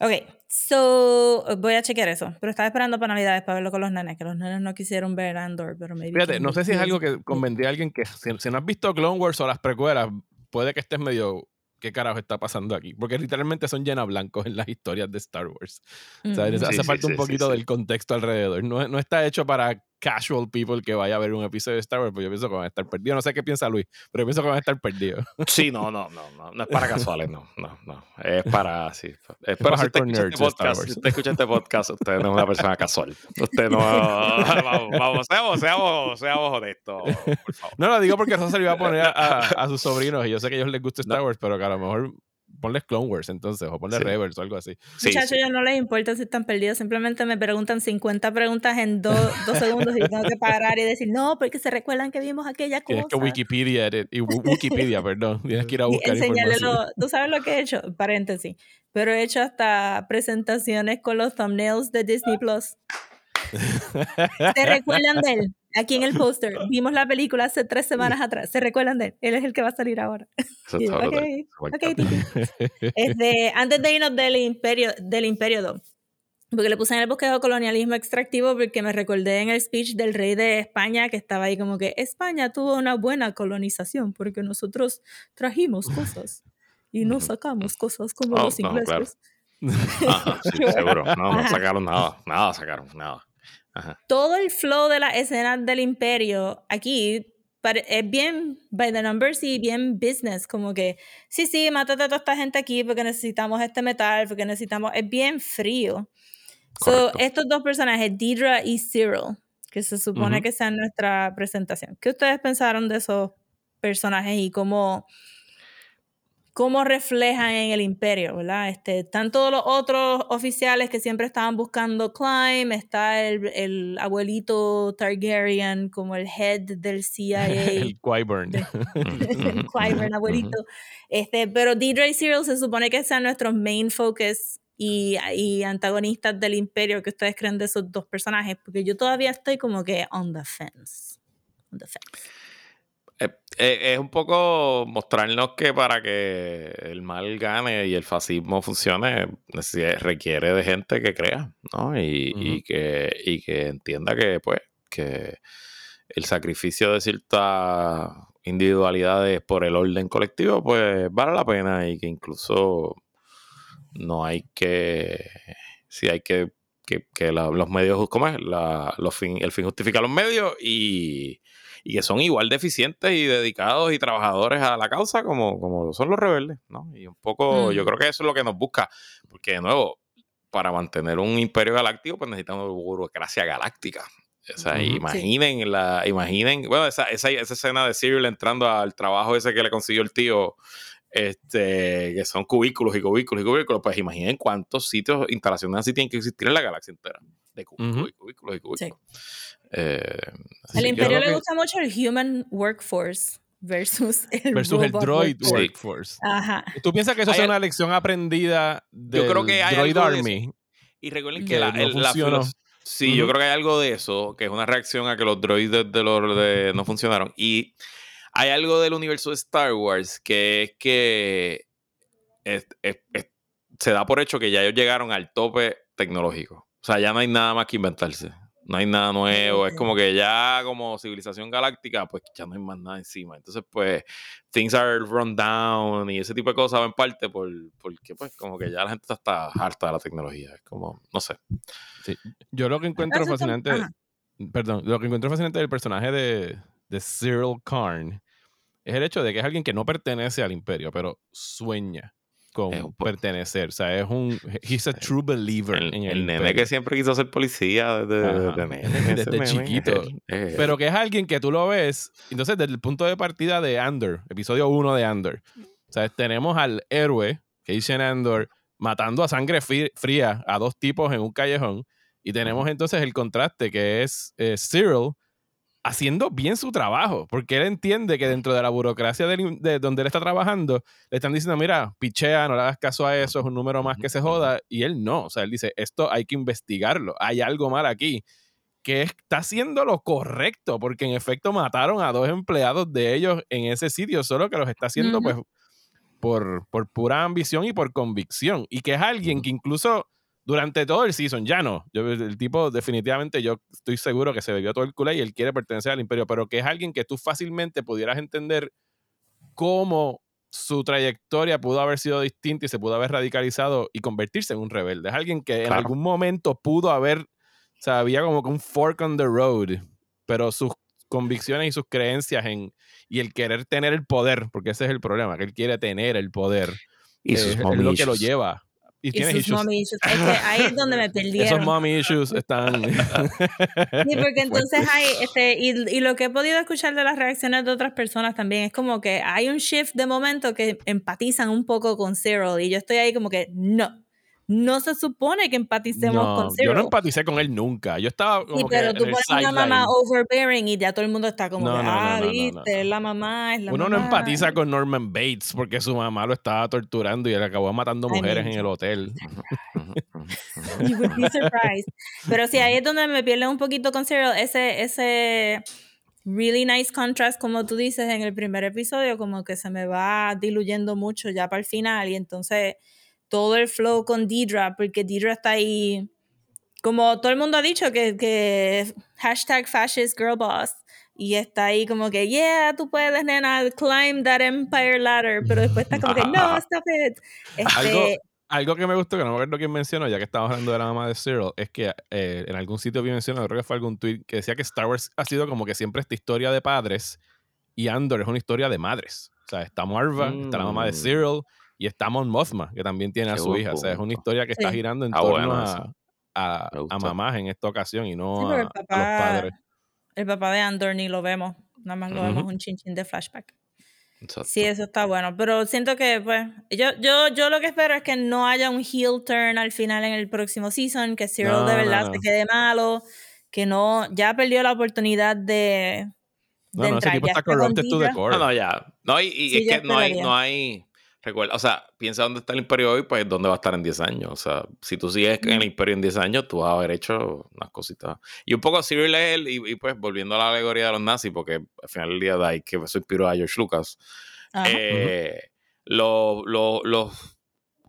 Ok, so voy a chequear eso. Pero estaba esperando para Navidades para verlo con los nenes, que los nenes no quisieron ver Andor, pero maybe. Fíjate, no sé si es algo que convendría a alguien que, si, no has visto Clone Wars o las precuelas, puede que estés medio qué carajo está pasando aquí. Porque literalmente son llena blancos en las historias de Star Wars. O sea, hace falta un poquito del contexto alrededor. No, no, está hecho para casual people que vaya a ver un episodio de Star Wars, pues yo pienso que van a estar perdidos. No sé qué piensa Luis, pero yo pienso que van a estar perdidos. Sí, no, no, no, no, no es para casuales, no, no, no. Es para, sí. Es para si usted este podcast, si usted escucha este podcast, usted no es una persona casual. Usted no, vamos, vamos, seamos, seamos, seamos honestos, por favor. No, lo digo porque eso se lo iba a poner a, a, sus sobrinos y yo sé que a ellos les gusta Star Wars, pero que a lo mejor ponles Clone Wars entonces, o ponle Rebels o algo así. Muchachos, yo no les importa si están perdidos, simplemente me preguntan 50 preguntas en dos segundos y tengo que parar y decir, no, porque se recuerdan que vimos aquella cosa. Tienes que Wikipedia, y Wikipedia, perdón, tienes que ir a buscar información. Tú sabes lo que he hecho, paréntesis, pero he hecho hasta presentaciones con los thumbnails de Disney Plus. ¿Se recuerdan de él? Aquí en el póster. Vimos la película hace tres semanas atrás. ¿Se recuerdan de él? Él es el que va a salir ahora. Este, antes de irnos del imperio, del imperio porque le puse en el bosquejo colonialismo extractivo porque me recordé en el speech del rey de España que estaba ahí como que España tuvo una buena colonización porque nosotros trajimos cosas y no sacamos cosas como oh, los ingleses. sí, seguro. No, no sacaron nada, nada sacaron, nada. Todo el flow de las escenas del imperio aquí es bien by the numbers y bien business, como que sí, sí, mátate a toda esta gente aquí porque necesitamos este metal, porque necesitamos, es bien frío. So, estos dos personajes, Deidre y Cyril, que se supone que sean nuestra presentación. ¿Qué ustedes pensaron de esos personajes y cómo cómo reflejan en el imperio, ¿verdad? Este, están todos los otros oficiales que siempre estaban buscando climb, está el, el abuelito Targaryen como el head del CIA. el Qyburn. el Qyburn, abuelito. Este, pero Deidre y Cyril se supone que sean nuestros main focus y, y, antagonistas del imperio. ¿Qué ustedes creen de esos dos personajes? Porque yo todavía estoy como que on the fence. On the fence. Eh, eh, es un poco mostrarnos que para que el mal gane y el fascismo funcione, requiere de gente que crea, ¿no? Y, que, y que entienda que, pues, que el sacrificio de ciertas individualidades por el orden colectivo, pues, vale la pena y que incluso no hay que, si hay que, que, los medios, ¿cómo es? La, los fin, el fin justifica los medios y y que son igual de eficientes y dedicados y trabajadores a la causa como, como son los rebeldes, ¿no? Y un poco, yo mm. creo que eso es lo que nos busca, porque de nuevo, para mantener un imperio galáctico, pues necesitamos burocracia galáctica. O sea, imaginen la, imaginen, bueno, esa, esa, esa escena de Cyril entrando al trabajo ese que le consiguió el tío este, que son cubículos y cubículos y cubículos, pues imaginen cuántos sitios, instalaciones así tienen que existir en la galaxia entera, de cubículos y cubículos y cubículos. Eh, Al imperio le gusta mucho el human workforce versus el, versus el droid workforce. Ajá. ¿Tú piensas que eso es una lección aprendida del yo creo que hay droid army? Y recuerden que, la, no Sí, yo creo que hay algo de eso, que es una reacción a que los droides de los de, no funcionaron. Y hay algo del universo de Star Wars que es que se da por hecho que ya ellos llegaron al tope tecnológico. O sea, ya no hay nada más que inventarse no hay nada nuevo, es como que ya como civilización galáctica, pues ya no hay más nada encima. Entonces, pues, things are run down y ese tipo de cosas en parte por, porque, pues, como que ya la gente está harta de la tecnología. Es como, no sé. Sí. Yo lo que encuentro fascinante, perdón, lo que encuentro fascinante del personaje de, de Cyril Karn es el hecho de que es alguien que no pertenece al imperio, pero sueña con pertenecer. O sea, es un. He's a true believer el, en el. El nene que siempre quiso ser policía desde, desde chiquito. Pero que es alguien que tú lo ves. Entonces, desde el punto de partida de Andor, episodio 1 de Andor. O sea, tenemos al héroe, que dice Andor, matando a sangre fría a dos tipos en un callejón. Y tenemos entonces el contraste que es eh, Cyril haciendo bien su trabajo, porque él entiende que dentro de la burocracia de, donde él está trabajando, le están diciendo, mira, pichea, no le hagas caso a eso, es un número más que se joda, y él no, o sea, él dice, esto hay que investigarlo, hay algo mal aquí, que está haciendo lo correcto, porque en efecto mataron a dos empleados de ellos en ese sitio, solo que los está haciendo pues por, por pura ambición y por convicción, y que es alguien que incluso durante todo el season, ya no. Yo, el tipo, definitivamente, yo estoy seguro que se bebió todo el culé y él quiere pertenecer al imperio, pero que es alguien que tú fácilmente pudieras entender cómo su trayectoria pudo haber sido distinta y se pudo haber radicalizado y convertirse en un rebelde. Es alguien que en algún momento pudo haber, o sea, había como que un fork on the road, pero sus convicciones y sus creencias en, y el querer tener el poder, porque ese es el problema, que él quiere tener el poder, y eh, es, lo que lo lleva y, sus mommy issues. Es que ahí es donde me perdieron. Esos mommy issues están. sí, porque entonces hay. Este, y, y, lo que he podido escuchar de las reacciones de otras personas también es como que hay un shift de momento que empatizan un poco con Cyril. Y yo estoy ahí como que no no se supone que empaticemos con Cyril. Yo no empaticé con él nunca. Yo estaba como sí, pero tú pones una mamá overbearing y ya todo el mundo está como, ah, viste, es la mamá, es la Uno no empatiza con Norman Bates porque su mamá lo estaba torturando y él acabó matando mujeres en el hotel. you would be surprised. Pero sí, ahí es donde me pierde un poquito con Cyril. Ese, ese really nice contrast, como tú dices en el primer episodio, como que se me va diluyendo mucho ya para el final y entonces todo el flow con Deidre, porque Deidre está ahí, como todo el mundo ha dicho, que, que hashtag fascist girl boss. Y está ahí como que, yeah, tú puedes, nena, climb that empire ladder. Pero después está como que, no, stop it. Este, algo, que me gustó, que no me acuerdo quién mencionó, ya que estamos hablando de la mamá de Cyril, es que eh, en algún sitio vi mencionado, creo que fue algún tweet, que decía que Star Wars ha sido como que siempre esta historia de padres y Andor es una historia de madres. O sea, está Marva, está la mamá de mm. Cyril, y está Mon Mothma, que también tiene a su hija. O sea, es una historia que está girando en ah, torno a, a, mamás en esta ocasión y no a, los padres. El papá de Andor ni lo vemos. Nada más lo vemos un chinchín de flashback. Sí, eso está bueno. Pero siento que, pues, yo, yo, yo lo que espero es que no haya un heel turn al final en el próximo season, que Cyril de verdad se quede malo, que no, ya perdió la oportunidad de. de no, no, ese tipo está corrupted to the core. No, no, ya. No, y, es que no hay, no hay Recuerda, o sea, piensa dónde está el imperio hoy, pues dónde va a estar en 10 años. O sea, si tú sigues en el imperio en 10 años, tú vas a haber hecho unas cositas. Y un poco Cyril él, y, pues volviendo a la alegoría de los nazis, porque al final del día de ahí que eso inspiró a George Lucas. Eh, los, los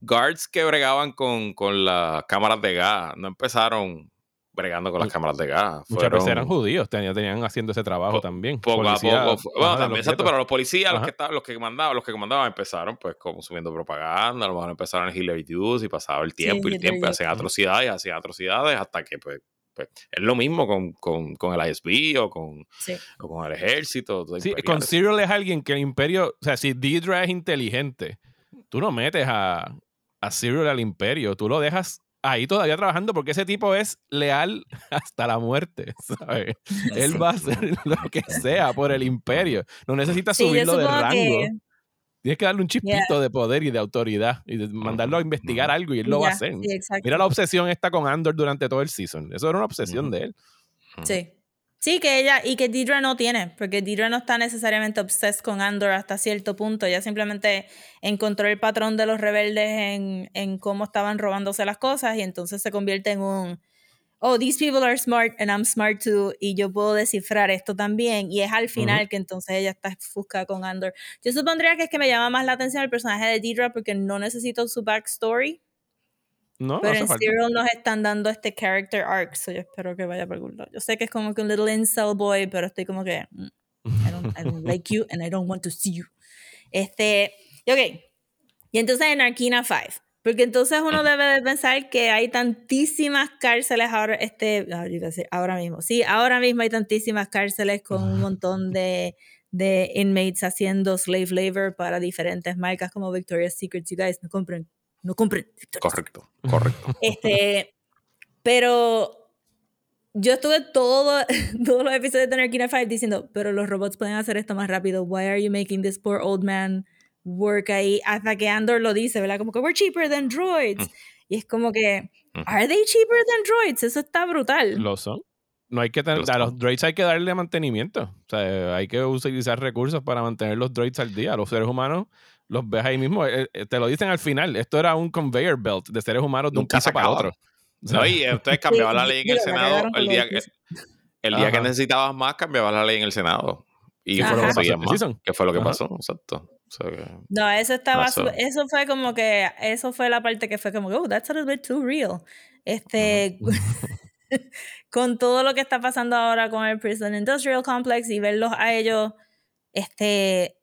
guards que bregaban con, con las cámaras de gas no empezaron bregando con las cámaras de gas. Muchas veces eran judíos, tenían, tenían haciendo ese trabajo también. Poco a poco. Bueno, también, exacto, pero los policías, los que, estaban, los que mandaban, los que mandaban empezaron pues como subiendo propaganda, a lo mejor empezaron en Hillary News y pasaba el tiempo y el tiempo, y hacían atrocidades, hacían atrocidades hasta que pues, pues es lo mismo con, con, con el ISB o con, o con el ejército. Sí, con Cyril es alguien que el imperio, o sea, si Deidre es inteligente, tú no metes a, a Cyril al imperio, tú lo dejas ahí todavía trabajando porque ese tipo es leal hasta la muerte, ¿sabes? Él va a hacer lo que sea por el imperio. No necesita subirlo de rango. Tienes que darle un chispito de poder y de autoridad y mandarlo a investigar algo y él lo va a hacer. Mira la obsesión esta con Andor durante todo el season. Eso era una obsesión de él. Sí. Sí, que ella, y que Deidre no tiene, porque Deidre no está necesariamente obsessed con Andor hasta cierto punto. Ella simplemente encontró el patrón de los rebeldes en, en cómo estaban robándose las cosas y entonces se convierte en un, oh, these people are smart and I'm smart too, y yo puedo descifrar esto también. Y es al final que entonces ella está fusca con Andor. Yo supondría que es que me llama más la atención el personaje de Deidre porque no necesito su backstory no, Pero en Zero nos están dando este character arc, so yo espero que vaya por algún lado. Yo sé que es como que un little incel boy, pero estoy como que mm, I, don't, I don't like you and I don't want to see you. Este, ok. Y entonces en Arkina 5, porque entonces uno debe de pensar que hay tantísimas cárceles ahora, este, ah, ahora mismo, sí, ahora mismo hay tantísimas cárceles con un montón de, de inmates haciendo slave labor para diferentes marcas como Victoria's Secret. You guys no compren no compren. Correcto, correcto. Este, pero yo estuve todo, todos los episodios de Narkina 5 diciendo, pero los robots pueden hacer esto más rápido. Why are you making this poor old man work ahí? Hasta que Andor lo dice, ¿verdad? Como que we're cheaper than droids. Mm. Y es como que, mm. ¿are they cheaper than droids? Eso está brutal. Lo son. No hay que tener, a los droids hay que darle mantenimiento. O sea, hay que utilizar recursos para mantener los droids al día. Los seres humanos los ves ahí mismo. Eh, eh, te lo dicen al final. Esto era un conveyor belt de seres humanos de un piso para otro. No, y entonces cambiaba la ley en el Senado el día que, el día que necesitabas más, cambiabas la ley en el Senado. Y fue lo que más. ¿Qué fue lo que pasó? Exacto. no, eso estaba, eso fue como que, eso fue la parte que fue como, oh, that's a little bit too real. Este, con todo lo que está pasando ahora con el Prison Industrial Complex y verlos a ellos, este,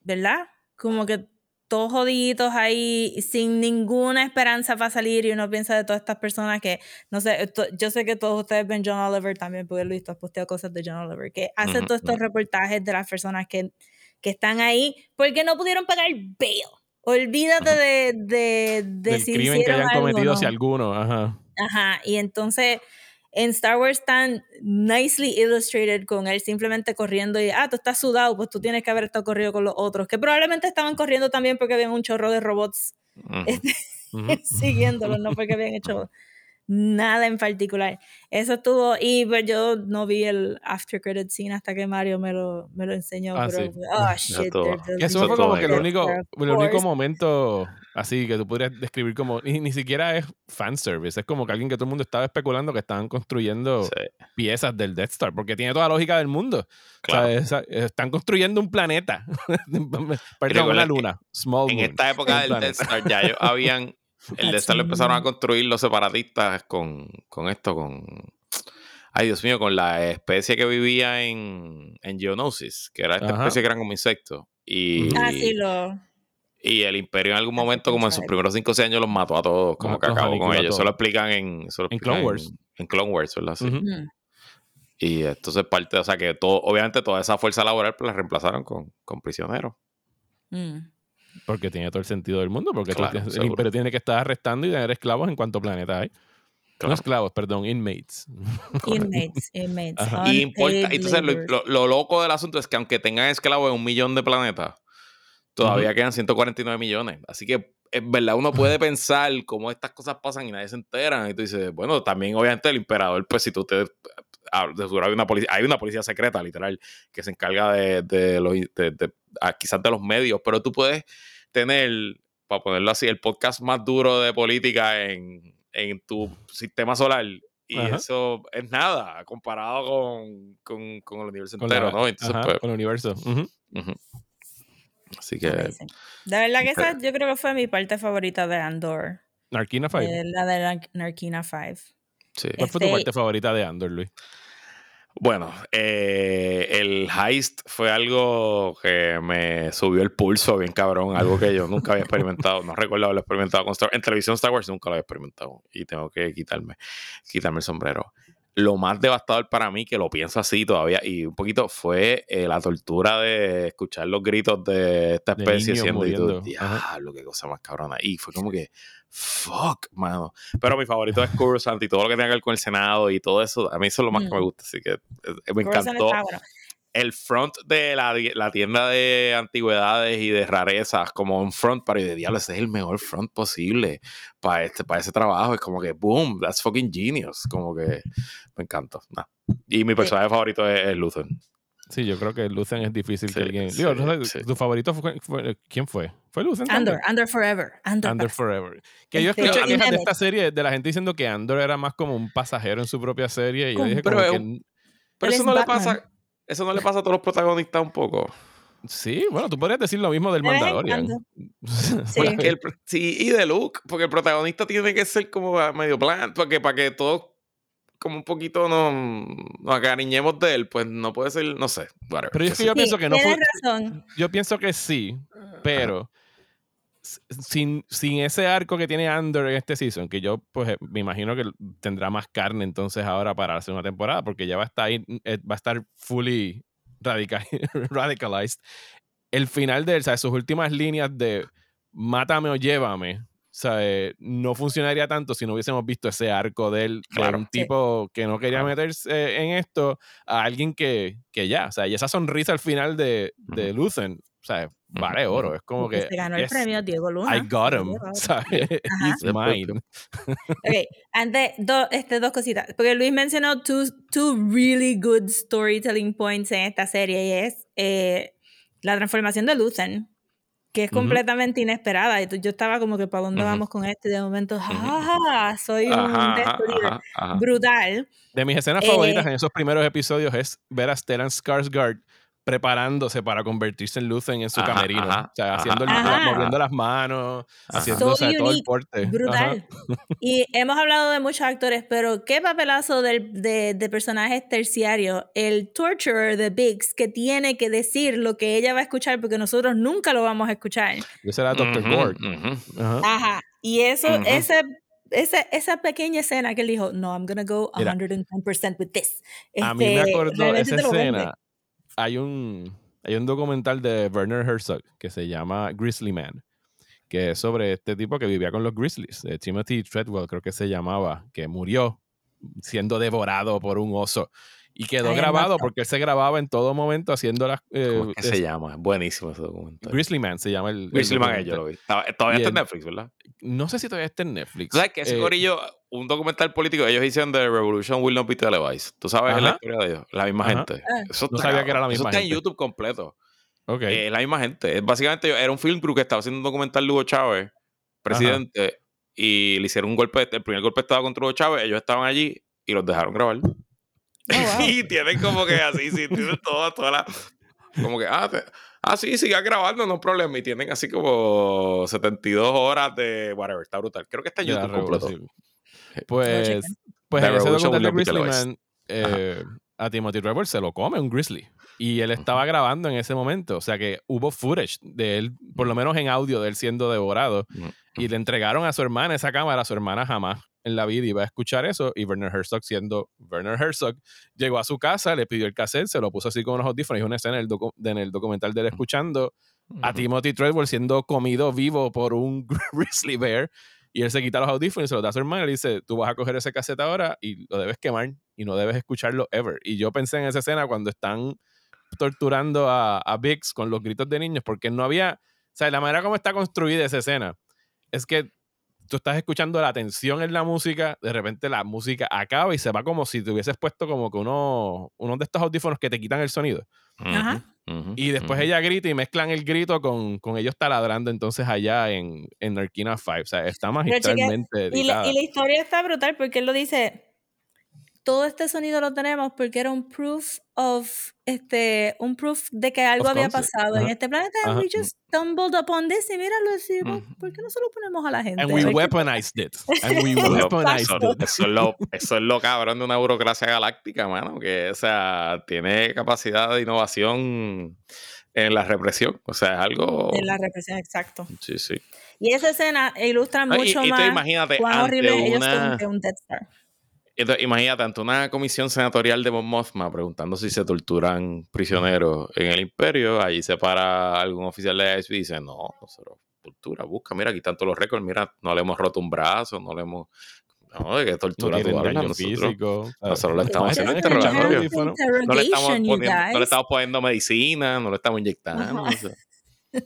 ¿verdad? Como que todos jodiditos ahí, sin ninguna esperanza para salir, y uno piensa de todas estas personas que, no sé, yo sé que todos ustedes ven John Oliver también, porque Luis, tú has posteado cosas de John Oliver, que hace todos estos reportajes de las personas que, que están ahí porque no pudieron pagar bail. Olvídate de, de, de Del crimen que hayan cometido, si alguno, ajá. Ajá, y entonces en Star Wars están nicely illustrated con él simplemente corriendo y, ah, tú estás sudado, pues tú tienes que haber estado corriendo con los otros, que probablemente estaban corriendo también porque habían un chorro de robots este, siguiéndolos, no porque habían hecho nada en particular. Eso estuvo, y pues yo no vi el after credit scene hasta que Mario me lo, me lo enseñó, Ah, pero, sí. oh shit. Eso fue como que el único, el único momento así que tú podrías describir como, ni, ni siquiera es fanservice, es como que alguien que todo el mundo estaba especulando que estaban construyendo Sí, piezas del Death Star, porque tiene toda la lógica del mundo. claro. O sea, están construyendo un planeta, perdón, una luna, small En moon, esta época del planeta. Death Star ya ellos habían. El Death Star lo empezaron a construir los separatistas con, con esto, con. Ay, Dios mío, con la especie que vivía en, en Geonosis, que era esta Ajá. especie que eran como insectos. Y, Ah, sí, lo... y el Imperio en algún momento, como en sus primeros 5 o 6 años, los mató a todos, como Los que acabó con ellos. Eso lo explican en. En Clone Wars. En, Clone Wars, ¿verdad? Sí. Mm, Y entonces parte, o sea que todo, obviamente toda esa fuerza laboral pues la reemplazaron con, con prisioneros. mm. Porque tiene todo el sentido del mundo, porque Claro, el imperio tiene que estar arrestando y tener esclavos en cuanto planeta hay. No Claro. esclavos, perdón, inmates. Inmates, inmates. Y importa, entonces lo, lo- lo loco del asunto es que aunque tengan esclavos en un millón de planetas, todavía quedan 149 millones. Así que en verdad uno puede pensar cómo estas cosas pasan y nadie se entera. Y tú dices, bueno, también obviamente el emperador, pues si tú te... ah, de seguro hay una policía, hay una policía secreta, literal, que se encarga de, de los, de- de- ah, quizás de los medios, pero tú puedes tener, para ponerlo así, el podcast más duro de política en, en tu sistema solar. Y Ajá. eso es nada comparado con, con, con el universo Con entero, la- ¿no? Entonces, ajá, pues, con el universo. Así que. De verdad que esa yo creo que fue mi parte favorita de Andor. Narquina 5. eh, la de Nar- Narquina 5. Sí. ¿Cuál fue tu este- parte favorita de Andor, Luis? Bueno, eh, el heist fue algo que me subió el pulso bien cabrón, algo que yo nunca había experimentado, no recuerdo haberlo experimentado con Star En televisión Star Wars nunca lo había experimentado y tengo que quitarme, quitarme el sombrero. Lo más devastador para mí, que lo pienso así todavía, y un poquito fue eh, la tortura de escuchar los gritos de esta De especie niños siendo y tú, muriendo. Diablo, qué cosa más cabrona. Y fue como que, fuck, mano. Pero mi favorito es Coruscant y todo lo que tenga que ver con el Senado y todo eso, a mí eso es lo más que me Mm. gusta, así que eh, me Coruscant encantó está bueno. El front de la, la tienda de antigüedades y de rarezas como un front para y de diablo, ese es el mejor front posible para este para ese trabajo. Es como que, boom, that's fucking genius. Como que me encanta. nah. Y mi personaje favorito es, es Luther. Sí, yo creo que Lucen es difícil Sí, que alguien. sí, Digo, no sé, sí. ¿Tu favorito fue, fue- ¿Quién fue? ¿Fue Lucen? Andor, Andor Forever. Andor, Andor Forever. Que yo escuché quejas de esta serie de la gente diciendo que Andor era más como un pasajero en su propia serie. Y yo dije, Pero como es que, Pero eso es no le Batman. pasa. Eso no le pasa a todos los protagonistas un poco. Sí, bueno, tú podrías decir lo mismo del Mandalorian. Sí. Porque el- sí, y de Luke, porque el protagonista tiene que ser como a medio plan, porque para que todos como un poquito nos, nos acariñemos de él, pues no puede ser, no sé, whatever. Pero que yo Sí, pienso que no fue. tienes razón. Yo pienso que sí, pero s- sin, sin ese arco que tiene Andor en este season, que yo pues me imagino que tendrá más carne entonces ahora para la segunda temporada, porque ya va a estar, ahí, eh, va a estar fully radical, radicalized. El final de él, sea, sus últimas líneas de mátame o llévame, sea, eh, no funcionaría tanto si no hubiésemos visto ese arco de él, de Claro. un Sí. tipo que no quería meterse en esto, a alguien que, que ya, o sea, y esa sonrisa al final de, de Luthen, o sea, vale oro, es como Porque que... se ganó el yes, premio Diego Luna. I got him. ¿sabes? He's mine. Ok, antes, do- este, dos cositas. Porque Luis mencionó two, two really good storytelling points en esta serie y es eh, la transformación de Luthen, que es completamente inesperada. Y tú- yo estaba como que, ¿para dónde Ujú. vamos con esto? Y de momento, ¡ah! Soy un Ajá, de ajá, estos líderes". ajá, ajá. Brutal. De mis escenas Eh, favoritas en esos primeros episodios es ver a Stellan Skarsgård preparándose para convertirse en Luthen en su Ajá, camerino. ajá, o sea, ajá, haciendo el- ajá. moviendo las manos, haciendo So o sea, todo el unique, porte. Ajá. Brutal. Y hemos hablado de muchos actores, pero qué papelazo del- de, de personajes terciarios. El torturer de Biggs que tiene que decir lo que ella va a escuchar porque nosotros nunca lo vamos a escuchar. Ese era Dr. Ujú, Gord. ujú. Ajá. Ajá. Y eso, Ujú. ese, ese, esa pequeña escena que él dijo, no, I'm gonna go Mira, 110% with this. A mí me Este, acordó esa escena. Hay un, hay un documental de Werner Herzog que se llama Grizzly Man, que es sobre este tipo que vivía con los Grizzlies. eh, Timothy Treadwell, creo que se llamaba, que murió siendo devorado por un oso. Y quedó Ay, grabado porque él se grababa en todo momento haciendo las. eh, ¿Cómo es que es- se llama? Es buenísimo ese documental. Grizzly Man se llama el. el Grizzly Man, yo documental. lo vi. Todavía Y está en Netflix, ¿verdad? No sé si todavía está en Netflix. Sabes que ese Eh, corillo, un documental político, ellos hicieron The Revolution Will Not Be Televised. ¿Tú sabes la historia de ellos? La misma Ajá. gente. Ah. Eso No está sabía que era la cabrón. Eso misma está en. YouTube completo. ok. Eh, es la misma gente. Es Básicamente era un film crew que estaba haciendo un documental de Hugo Chávez, presidente, y le hicieron un golpe, el primer golpe estaba contra Hugo Chávez, ellos estaban allí y los dejaron grabar. Oh, wow. y tienen como que así, sí, tienen toda, toda la... Como que, ah, te- ah, sí, siga grabando, no hay problema. Y tienen así como 72 horas de whatever, está brutal. Creo que está en YouTube completo. revolución. Pues, pues en ese documental de Grizzly. Man, eh, a Timothy Trevor se lo come un grizzly. Y él estaba grabando en ese momento. O sea que hubo footage de él, por lo menos en audio, de él siendo devorado. Mm. Y le entregaron a su hermana esa cámara. Su hermana jamás en la vida iba a escuchar eso. Y Werner Herzog, siendo Werner Herzog, llegó a su casa, le pidió el cassette, se lo puso así con unos audífonos. Y una escena en el, docu- en el documental de él escuchando a. Timothy Treadwell siendo comido vivo por un grizzly bear y él se quita los audífonos y se los da a su hermana y le dice, tú vas a coger ese cassette ahora y lo debes quemar y no debes escucharlo ever. Y yo pensé en esa escena cuando están torturando a, a Biggs con los gritos de niños porque no había, o sea, la manera como está construida esa escena es que tú estás escuchando la tensión en la música, de repente la música acaba y se va como si te hubieses puesto como que uno, uno de estos audífonos que te quitan el sonido. Ajá. Y después ella grita y mezclan el grito con, con ellos taladrando entonces allá en, en Narquina 5. O sea, está magistralmente Y la, y la historia está brutal porque él lo dice, todo este sonido lo tenemos porque era un proof of, este, un proof de que algo Of había concept. pasado en Ajá. este planeta. And Ajá. we just stumbled upon this y míralo, decimos, Ujú. ¿por qué no se lo ponemos a la gente? And we weaponized it. And we lo- weaponized it. eso es lo, eso es lo cabrón de una burocracia galáctica, mano. Que, o sea, tiene capacidad de innovación en la represión. O sea, es algo. En la represión, exacto. Sí, sí. Y esa escena ilustra No, y- mucho y más imagínate, cuán horrible ellos una- son que un Death Star. Entonces, imagínate, ante una comisión senatorial de Mon Mothma preguntando si se torturan prisioneros en el imperio, ahí se para algún oficial de ISB y dice, no, no se lo tortura, busca, mira, aquí están todos los récords, mira, no le hemos roto un brazo, no le hemos... No, de que No tortura tienen hablas, nosotros, físico. nosotros le estamos It's haciendo interrogatorio. audífonos. No le, estamos poniendo, no le estamos poniendo medicina, no le estamos inyectando. Ajá. o sea.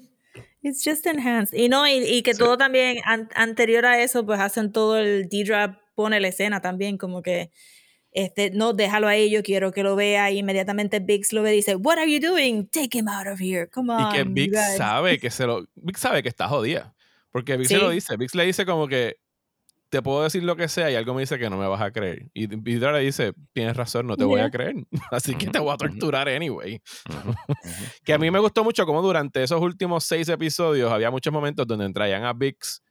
It's just enhanced. Y no, y, y que Sí. todo también, an- anterior a eso, pues hacen todo el D-Drop, pone la escena también, como que, este, no, déjalo ahí, yo quiero que lo vea, y inmediatamente Biggs lo ve y dice, What are you doing? Take him out of here, come on. Y que Biggs guys." sabe que se lo. Biggs sabe que está jodida. Porque Biggs se lo Sí. dice. Biggs le dice como que te puedo decir lo que sea y algo me dice que no me vas a creer. Y Vidra le dice, tienes razón, no te voy a Yeah. creer. Así que te voy a torturar anyway. Que a mí me gustó mucho como durante esos últimos seis episodios había muchos momentos donde traían a Vix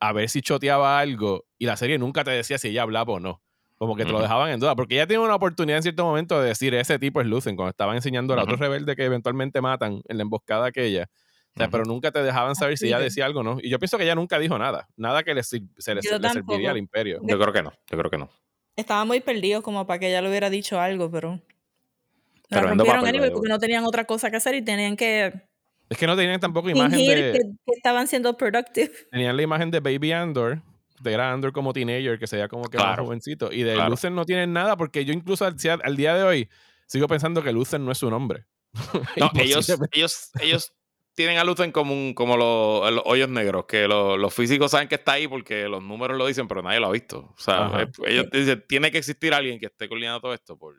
a ver si choteaba algo y la serie nunca te decía si ella hablaba o no. Como que te lo dejaban en duda. Porque ella tiene una oportunidad en cierto momento de decir ese tipo es Lucen cuando estaban enseñando a la Ujú. otro rebelde que eventualmente matan en la emboscada aquella. O sea, Ujú. pero nunca te dejaban saber si ella decía algo o no. Y yo pienso que ella nunca dijo nada. Nada que le, sir- se le, le serviría al imperio. Yo creo que no, yo creo que no. Estaba muy perdido como para que ella le hubiera dicho algo, pero... La Tremendo rompieron papel, anyway porque no tenían otra cosa que hacer y tenían que Es que no tenían tampoco imagen fingir de... que, que estaban siendo productive. tenían la imagen de Baby Andor, de era Andor como teenager, que se veía como que más jovencito. Y de Claro. No tienen nada, porque yo incluso al, al día de hoy sigo pensando que Luther no es su nombre. No, ellos, ellos, ellos tienen a Luthen como, un, como los, los hoyos negros, que los, los físicos saben que está ahí porque los números lo dicen, pero nadie lo ha visto. O sea, Ajá. ellos dicen, tiene que existir alguien que esté coordinando todo esto. Por...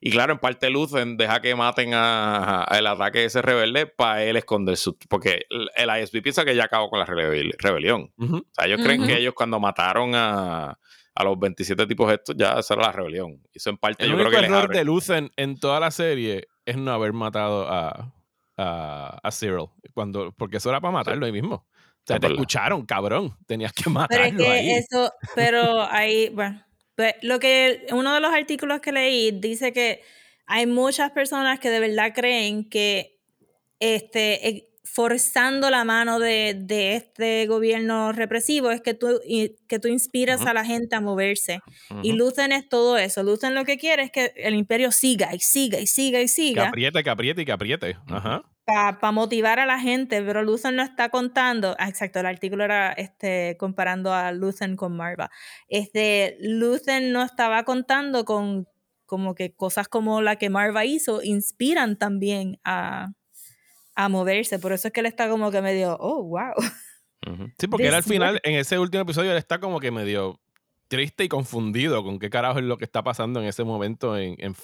Y claro, en parte Luthen deja que maten a, a el ataque de ese rebelde para él esconder su... Porque el, el ISB piensa que ya acabó con la rebel- rebelión. O sea, ellos creen que ellos cuando mataron a, a los 27 tipos estos, ya esa era la rebelión. Y eso en parte El yo creo único que les error de Luther en toda la serie es no haber matado a, a, a Cyril. Cuando, porque eso era para matarlo ahí mismo. O sea, Es te verdad. escucharon, cabrón. Tenías que Pero matarlo es que ahí. eso, pero ahí, bueno, pues, lo que uno de los artículos que leí dice que hay muchas personas que de verdad creen que este eh, forzando la mano de, de este gobierno represivo es que tú, y- que tú inspiras Ujú. a la gente a moverse. Y Ujú. Lucen es todo eso. Lucen lo que quiere es que el imperio siga y siga y siga y Que siga apriete, que apriete y que apriete. Ajá. Para motivar a la gente, pero Lucen no está contando, ah, exacto, el artículo era este, comparando a Lucen con Marva. Este, Lucen no estaba contando con como que cosas como la que Marva hizo inspiran también a, a moverse, por eso es que él está como que medio, oh, wow. Sí, porque él al final, en ese último episodio, él está como que medio triste y confundido con qué carajo es lo que está pasando en ese momento en, en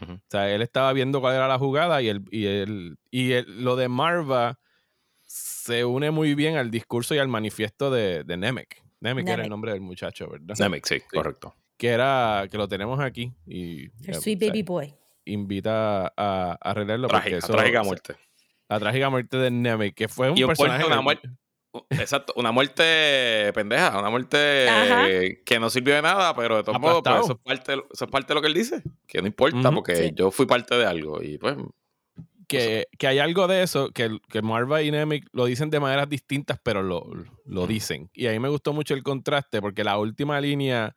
O sea, él estaba viendo cuál era la jugada y, el, y, el, y el- lo de Marva se une muy bien al discurso y al manifiesto de, de Nemec. Nemec era el nombre del muchacho, ¿verdad? Nemec, sí, correcto. Que era, que lo tenemos aquí y El eh, sweet o sea, baby boy. invita a, a arreglarlo. porque Trágica, eso- trágica o sea, muerte. La trágica muerte de Nemec, que fue un Y un personaje... puerto, una muerte- Exacto, una muerte pendeja, una muerte Ajá. que no sirvió de nada, pero de todos modos, pues, eso, es parte, de- eso es parte de lo que él dice, que no importa, porque Sí. yo fui parte de algo y pues que, que hay algo de eso, que, que Marva y Nemec lo dicen de maneras distintas, pero lo, lo dicen. Y a mí me gustó mucho el contraste, porque la última línea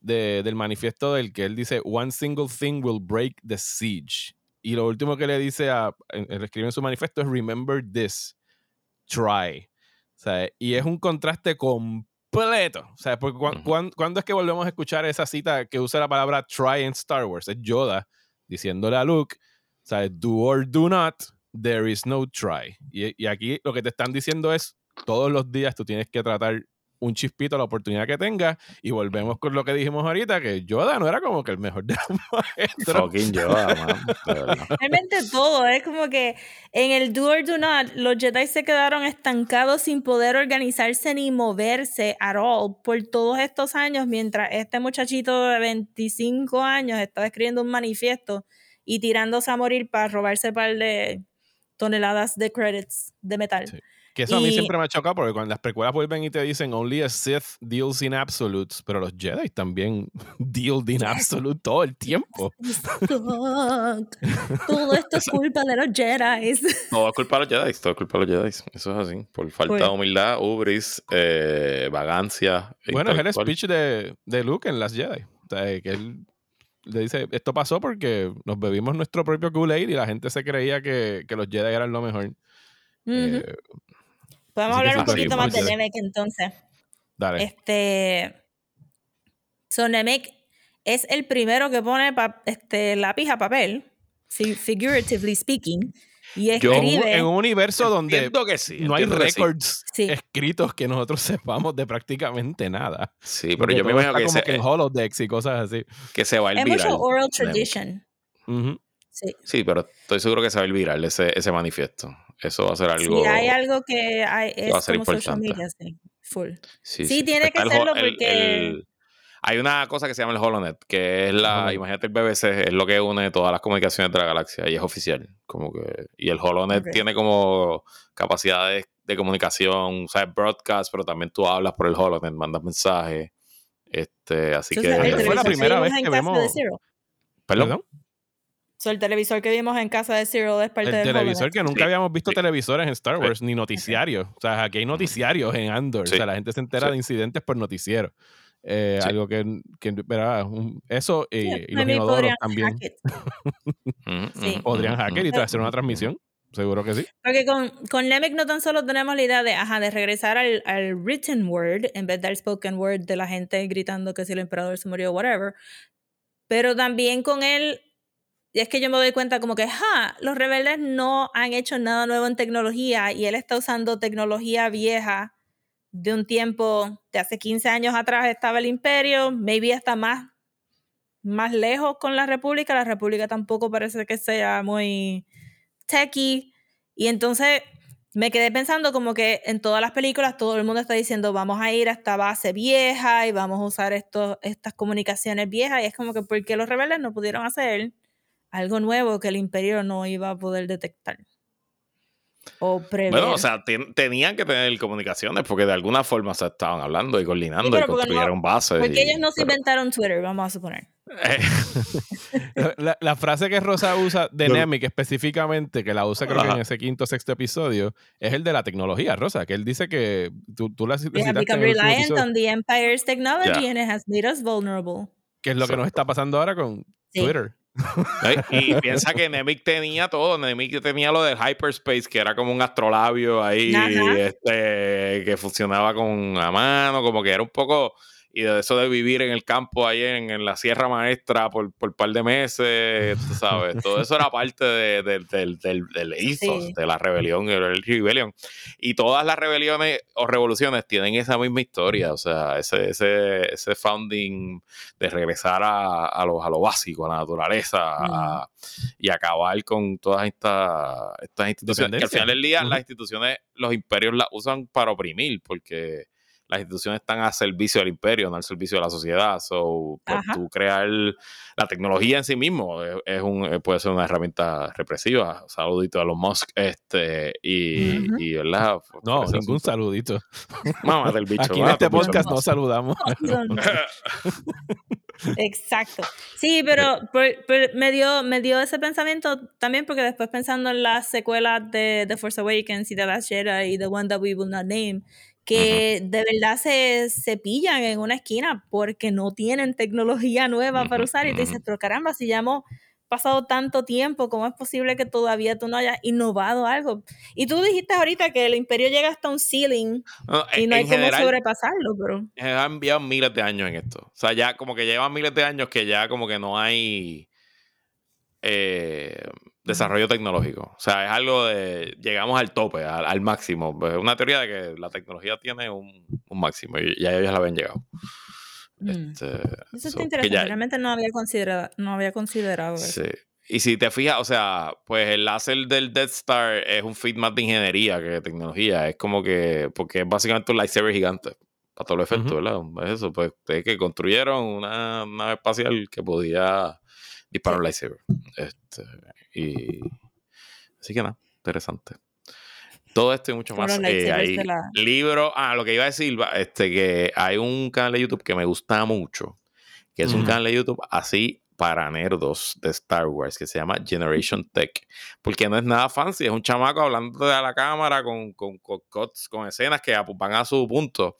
de- del manifiesto del que él dice, One single thing will break the siege. Y lo último que le dice a, en- él escribe en su manifiesto es, Remember this, try. Sea, y es un contraste completo. Sea, porque cuan- Ujú. cuan- ¿cuándo es que volvemos a escuchar esa cita que usa la palabra try en Star Wars? Es Yoda diciéndole a Luke, sea, do or do not, there is no try. Y, y aquí lo que te están diciendo es, todos los días tú tienes que tratar un chispito a la oportunidad que tengas y volvemos con lo que dijimos ahorita, que Yoda no era como que el mejor de los maestros. fucking Yoda, man. Realmente todo, es como que en el Do or Do Not, los Jedi se quedaron estancados sin poder organizarse ni moverse at all por todos estos años, mientras este muchachito de 25 años estaba escribiendo un manifiesto y tirándose a morir para robarse un par de toneladas de credits de metal. Sí. Que eso a mí siempre me ha chocado porque cuando las precuelas vuelven y te dicen Only a Sith deals in absolutes, pero los Jedi también deal in absolute todo el tiempo. Todo esto es culpa de los Jedi. Todo es culpa de los Jedi, todo es culpa de los Jedi. Eso es así. Por falta Pues- de humildad, ubris, eh, vagancia. Bueno, es el speech de, de Luke en las Jedi. O sea, que él le dice, esto pasó porque nos bebimos nuestro propio Kool-Aid y la gente se creía que, que los Jedi eran lo mejor. Eh, Podemos así hablar un poquito más de. Nemec entonces. dale. Este. So, Nemec es el primero que pone pa- este, lápiz a papel, fi- figuratively speaking, y Yo- en, un, escribe. en un universo donde que sí. no hay sí. records Sí. escritos que nosotros sepamos de prácticamente nada. Sí, pero Porque yo me imagino que como se, que en holodecks y cosas así. que se va a ir es viral. mucho oral tradition. Sí. Sí, pero estoy seguro que se va a ir viral ese, ese manifiesto. Eso va a ser algo. Si hay algo que hay, es va a ser como importante. media, sí. Full. Sí, Sí, tiene que el serlo el- porque- el- hay una cosa que se llama el HoloNet, que es la, imagínate el BBC, es lo que une todas las comunicaciones de la galaxia y es oficial. Como que, y el HoloNet tiene como capacidades de comunicación, o sea, es broadcast, pero también tú hablas por el HoloNet, mandas mensajes. Este, así Entonces, que. fue la primera vez que vemos-. Perdón. ¿Perdón? So, el televisor que vimos en casa de Zero es parte El del televisor HoloNet. que nunca Sí, habíamos visto sí. televisores en Star Sí. Wars, ni noticiarios. O sea, aquí hay noticiarios en Andor. Sí. O sea, la gente se entera Sí. de incidentes por noticiero. Eh, Sí. Algo que, que ¿verdad? Un- eso y, Sí, y los inodoros también Sí. ujú, podrían ujú, hacker y hacer una transmisión. Seguro que sí. Porque con, con Nemec no tan solo tenemos la idea de, ajá, de regresar al, al written word en vez del spoken word de la gente gritando que si el emperador se murió, whatever. Pero también con él, y es que yo me doy cuenta como que, ja, los rebeldes no han hecho nada nuevo en tecnología y él está usando tecnología vieja de un tiempo, de hace 15 años atrás estaba el imperio, maybe hasta más, más lejos con la república. La república tampoco parece que sea muy techie. Y entonces me quedé pensando como que en todas las películas todo el mundo está diciendo vamos a ir a esta base vieja y vamos a usar estos, estas comunicaciones viejas. Y es como que ¿por qué los rebeldes no pudieron hacer algo nuevo que el imperio no iba a poder detectar. O prever. Bueno, o sea, tenían que tener comunicaciones porque de alguna forma se estaban hablando y coordinando y construyeron bases. Porque ellos no se inventaron Twitter, vamos a suponer. la, frase que Rosa usa de Nemic específicamente, que la usa creo que en ese quinto sexto episodio, es el de la tecnología, Rosa, que él dice que tú, tú la become reliant on the empire's technology and it has made us vulnerable. Que es lo que nos está pasando ahora con Twitter. Y piensa que Nemic tenía todo. Nemic tenía lo del hyperspace, que era como un astrolabio ahí, este, que funcionaba con la mano, como que era un poco y de eso de vivir en el campo ahí en, la Sierra Maestra por un par de meses, tú sabes, todo eso era parte de, del, del, del ethos, de la rebelión, el rebelión. Y todas las rebeliones o revoluciones tienen esa misma historia, o sea, ese, ese, ese founding de regresar a, a, lo, a lo básico, a la naturaleza, y acabar con todas estas, estas instituciones. Que al final del día, las instituciones, los imperios las usan para oprimir, porque las instituciones están a servicio del imperio, no al servicio de la sociedad. So, pues, tú crear la tecnología en sí mismo es, un, eh, puede ser una herramienta represiva. Saludito a los Musk, este, y, ¿verdad? Pues, no, ningún saludito. Mamá del bicho. Aquí en este podcast no saludamos. Exacto. Sí, pero, me, dio, me dio ese pensamiento también porque después pensando en las secuelas de The Force Awakens y The Last Jedi y The One That We Will Not Name, que de verdad se, se, pillan en una esquina porque no tienen tecnología nueva para usar y te dices, pero caramba, si ya hemos pasado tanto tiempo, ¿cómo es posible que todavía tú no hayas innovado algo? Y tú dijiste ahorita que el imperio llega hasta un ceiling y no hay cómo sobrepasarlo, pero... Han enviado miles de años en esto. O sea, ya como que llevan miles de años que ya como que no hay... Eh, desarrollo tecnológico. O sea, es algo de. Llegamos al tope, al, máximo. Es una teoría de que la tecnología tiene un, máximo y ya ellos la habían llegado. Mm. Este, eso está interesante. Realmente no había considerado, no había considerado eso. Sí. Y si te fijas, o sea, pues el láser del Death Star es un fit más de ingeniería que de tecnología. Es como que. Porque es básicamente un lightsaber gigante. Para todo el efecto, ¿verdad? Es eso, pues es que construyeron una nave espacial que podía disparar un lightsaber. Este, y así que nada, interesante. Todo esto y mucho más. Eh, hay libro. Ah, lo que iba a decir, este, que hay un canal de YouTube que me gusta mucho, que es un canal de YouTube así para nerdos de Star Wars que se llama Generation Tech. Porque no es nada fancy, es un chamaco hablando de la cámara con, con, con, con escenas que van a su punto.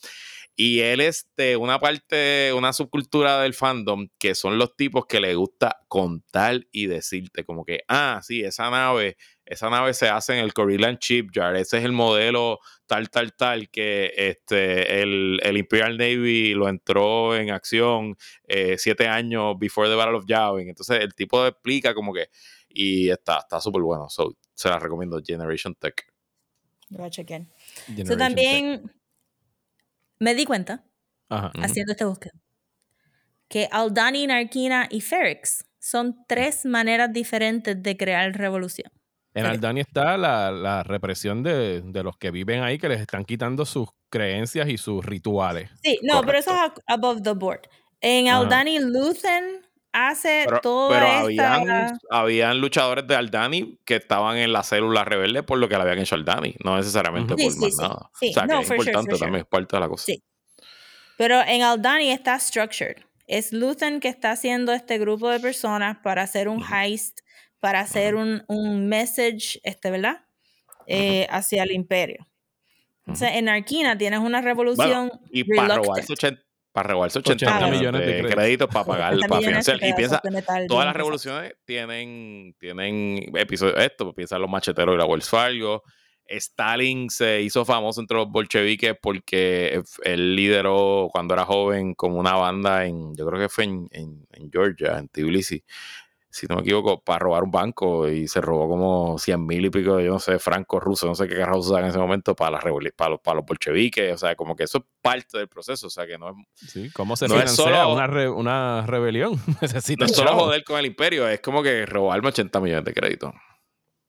Y él es de una parte, una subcultura del fandom, que son los tipos que le gusta contar y decirte, como que, ah, sí, esa nave, esa nave se hace en el Corellian Shipyard, ese es el modelo tal, tal, tal, que este, el, Imperial Navy lo entró en acción eh, siete años before the Battle of Yavin. Entonces, el tipo explica como que, y está súper bueno. se la recomiendo, Generation Tech. Voy a chequear. también me di cuenta, haciendo este búsqueda, que Aldani, Narkina y Ferrix son tres maneras diferentes de crear revolución. En Aldani está la, represión de, los que viven ahí, que les están quitando sus creencias y sus rituales. Sí, no, pero eso es above the board. En Aldani, Luthen hace todo pero habían, habían, luchadores de Aldani que estaban en la célula rebelde por lo que le habían hecho Aldani, no necesariamente por más nada. o sea, que es importante también, es parte de la cosa. Sí. Pero en Aldani está structured. Es Luthen que está haciendo este grupo de personas para hacer un heist, para hacer un, un, message, este, ¿verdad? Eh, hacia el imperio. Entonces, en Arkina tienes una revolución. y para robarse para regalarse 80, millones de, créditos para pagar, para financiar. Y piensa, todas las revoluciones tienen, tienen episodios de esto. Pues piensa los macheteros y la Wells Fargo. Stalin se hizo famoso entre los bolcheviques porque él lideró cuando era joven como una banda en, yo creo que fue en, en, en Georgia, en Tbilisi, si no me equivoco, para robar un banco y se robó como 100 mil y pico, yo no sé, francos rusos, no sé qué carajos usaban en ese momento para, la para, los, para los bolcheviques, o sea, como que eso es parte del proceso, o sea, que no es... Sí, ¿cómo se no es solo, una, una rebelión? Necesita no es solo joder con el imperio, es como que robarme 80 millones de créditos.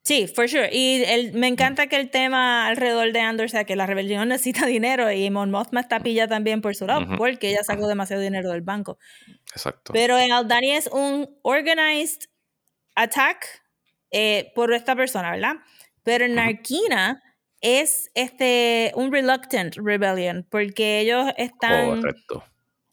Sí, for sure. Y el, me encanta que el tema alrededor de Andor sea que la rebelión necesita dinero y Mon Mothma está pilla también por su lado porque ella sacó demasiado dinero del banco. Exacto. Pero en Aldani es un organized attack eh, por esta persona, ¿verdad? Pero en Narquina es este, un reluctant rebellion, porque ellos están... Correcto.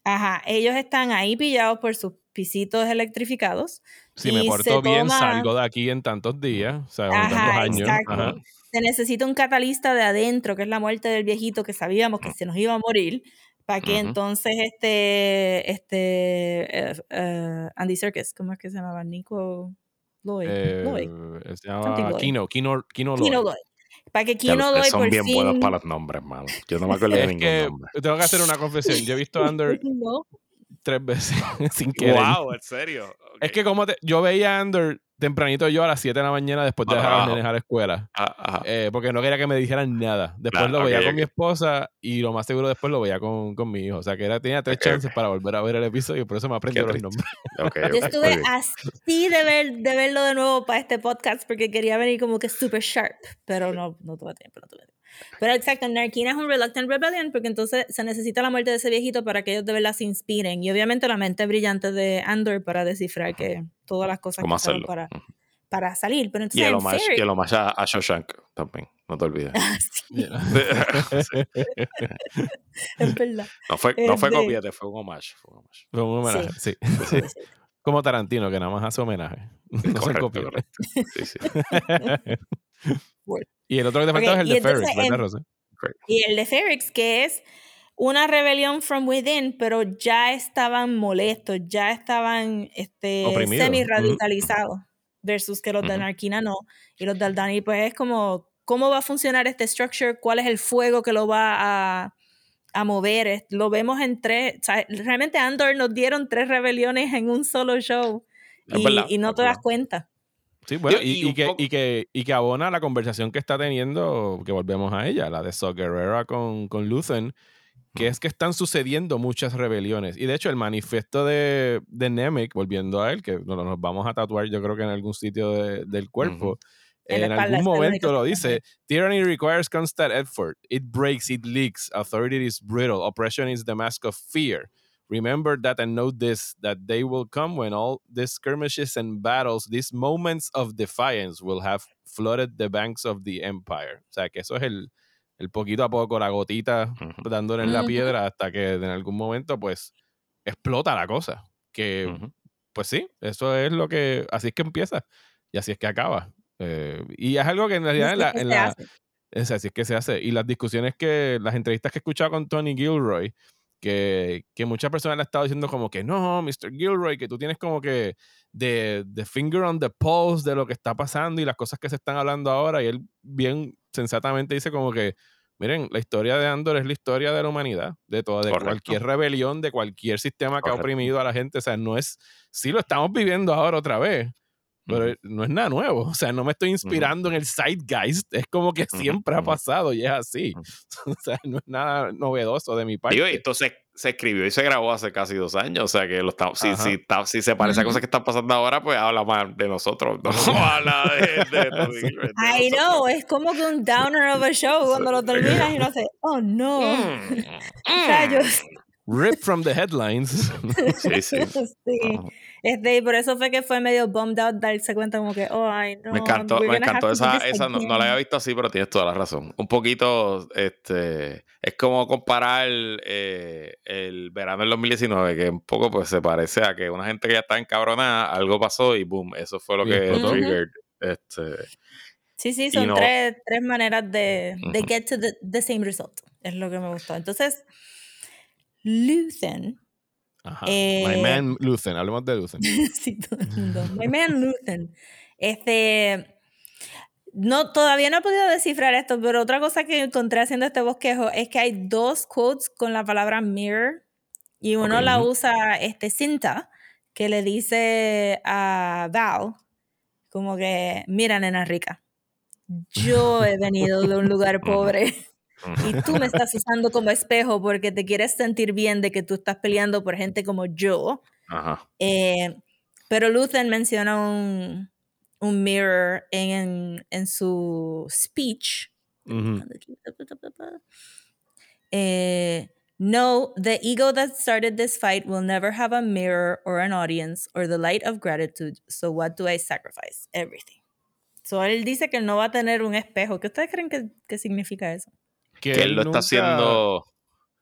Ajá, ellos están ahí pillados por sus pisitos electrificados. Si me porto bien, toma- salgo de aquí en tantos días, o sea, en Ajá, tantos años. exacto. Ajá. Se necesita un catalista de adentro, que es la muerte del viejito que sabíamos que se nos iba a morir, para que Ujú. entonces este, este eh, eh, Andy Serkis, ¿cómo es que se llamaba? Nico Lloyd. Eh, Lloyd. se Something llama Lloyd. Kino, Kino, Kino Kino Lloyd. Lloyd. Para que Kino Lloyd son por bien fin... buenos para los nombres, mano. Yo no me acuerdo de ningún que nombre. tengo que hacer una confesión. Yo he visto Under No. Tres veces sin querer. Wow, en serio. Es que como te- yo veía Under tempranito yo a las 7 de la mañana después de dejar a los a la escuela. Ah, ajá. eh, porque no quería que me dijeran nada. Después lo veía ok, con mi ok. esposa y lo más seguro después lo veía con, con mi hijo. O sea que era, tenía tres Ok, chances para volver a ver el episodio y por eso me aprendí los nombres. Yo estuve así de, ver, de verlo de nuevo para este podcast porque quería venir como que super sharp, pero no, no tuve tiempo, no tuve tiempo. Pero exacto, Narquina es un reluctant rebellion porque entonces se necesita la muerte de ese viejito para que ellos de verdad se inspiren y obviamente la mente brillante de Andor para descifrar que todas las cosas ¿Cómo que hacerlo? para, para salir. Pero Y entonces el en homage, y el homage a, a Shawshank también, no te olvides. Sí, Sí. es verdad. No fue, no fue Este- copiate, fue un homage. Fue un homage. Fue un homenaje, sí. Sí, Como Tarantino, que nada más hace homenaje. No correcto, correcto. Sí, sí. Y el otro que te faltaba es el de Ferris, ¿verdad, Rosa? Y el de Ferrix, que es una rebelión from within, pero ya estaban molestos, ya estaban este, semi-radicalizados, versus que los de Ujú. Narquina no. Y los de Aldani, pues es como, ¿cómo va a funcionar este structure? ¿Cuál es el fuego que lo va a, a mover? Lo vemos en tres, o sea, realmente Andor nos dieron tres rebeliones en un solo show. Y, y no te das cuenta. Sí, bueno, y, y y que, poco- y, que, y que abona la conversación que está teniendo, que volvemos a ella, la de So Guerrera con, con Luthen, que es que están sucediendo muchas rebeliones. Y de hecho, el manifiesto de, de Nemec, volviendo a él, que nos, nos vamos a tatuar, yo creo que en algún sitio de- del cuerpo, En en algún momento lo dice: Tyranny requires constant effort. It breaks, it leaks. Authority is brittle. Oppression is the mask of fear. Remember that and know this that they will come when all these skirmishes and battles, these moments of defiance, will have flooded the banks of the empire. O sea, que eso es el, el poquito a poco, la gotita Ujú. dándole en la piedra hasta que en algún momento, pues, explota la cosa. Que, Ujú. pues sí, eso es lo que, así es que empieza y así es que acaba. Eh, y es algo que en realidad en la, en la- es así es que se hace. Y las discusiones que, las entrevistas que he escuchado con Tony Gilroy, que, que muchas personas le han estado diciendo como que no, Mr. Gilroy, que tú tienes como que de, de finger on the pulse de lo que está pasando y las cosas que se están hablando ahora. Y él bien sensatamente dice como que, miren, la historia de Andor es la historia de la humanidad, de toda, de Correcto. cualquier rebelión, de cualquier sistema que ha oprimido a la gente. O sea, no es, sí lo estamos viviendo ahora otra vez, pero no es nada nuevo. O sea, no me estoy inspirando en el zeitgeist. Es como que siempre ha pasado y es así. o sea, no es nada novedoso de mi parte. Digo, esto se, se escribió y se grabó hace casi dos años. O sea que lo está, si, si, está- si se parece a cosas que están pasando ahora, pues habla más de nosotros. No habla de, de, Gilroy, de I know, es como que un downer of a show cuando lo terminas y no sé, oh no, Mm, rayos. Rip from the headlines. Sí, sí. Sí. Este, y por eso fue que fue medio bummed out darse cuenta como que, oh, ay, no. Me encantó, me encantó esa, esa no, no la había visto así, pero tienes toda la razón. Un poquito, este, es como comparar eh, el verano del 2019, que un poco pues se parece a que una gente que ya está encabronada, algo pasó y boom, eso fue lo Y que triggered, este, Sí, sí, son no- tres, tres maneras de, get to the, the same result. Es lo que me gustó. Entonces, Luthen, Ajá. Eh, My man Luthen. Hablemos de Luthen. sí, todo el mundo. My man Luthen. Este. No, todavía no he podido descifrar esto, pero otra cosa que encontré haciendo este bosquejo es que hay dos quotes con la palabra mirror y uno la usa este Cinta, que le dice a Val, como que, mira, nena rica, yo he venido de un lugar pobre y tú me estás usando como espejo porque te quieres sentir bien de que tú estás peleando por gente como yo. ajá, Eh, pero Luthen menciona un, un mirror en, en su speech. Ujú. Eh, No, the ego that started this fight will never have a mirror or an audience or the light of gratitude. So what do I sacrifice? Everything. So él dice que no va a tener un espejo. ¿Qué ustedes creen que, que significa eso? Que, él lo está haciendo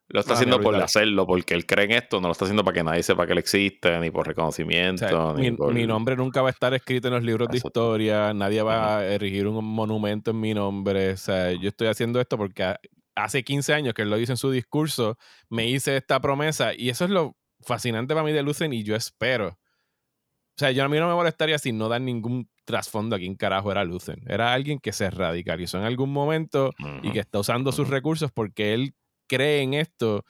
lo está Ah, haciendo por hacerlo, porque él cree en esto, no lo está haciendo para que nadie sepa que él existe, ni por O reconocimiento, sea, ni mi, por... mi nombre nunca va a estar escrito en los libros de historia, nadie va a erigir un monumento en mi nombre. O sea, yo estoy haciendo esto porque ha- hace 15 años que él lo dice en su discurso, me hice esta promesa y eso es lo fascinante para mí de Lucen y yo espero. O sea, yo a mí no me molestaría si no dan ningún trasfondo a quién carajo era Lucen. Era alguien que se radicalizó en algún momento y Ujú. que está usando sus Ujú. recursos porque él cree en esto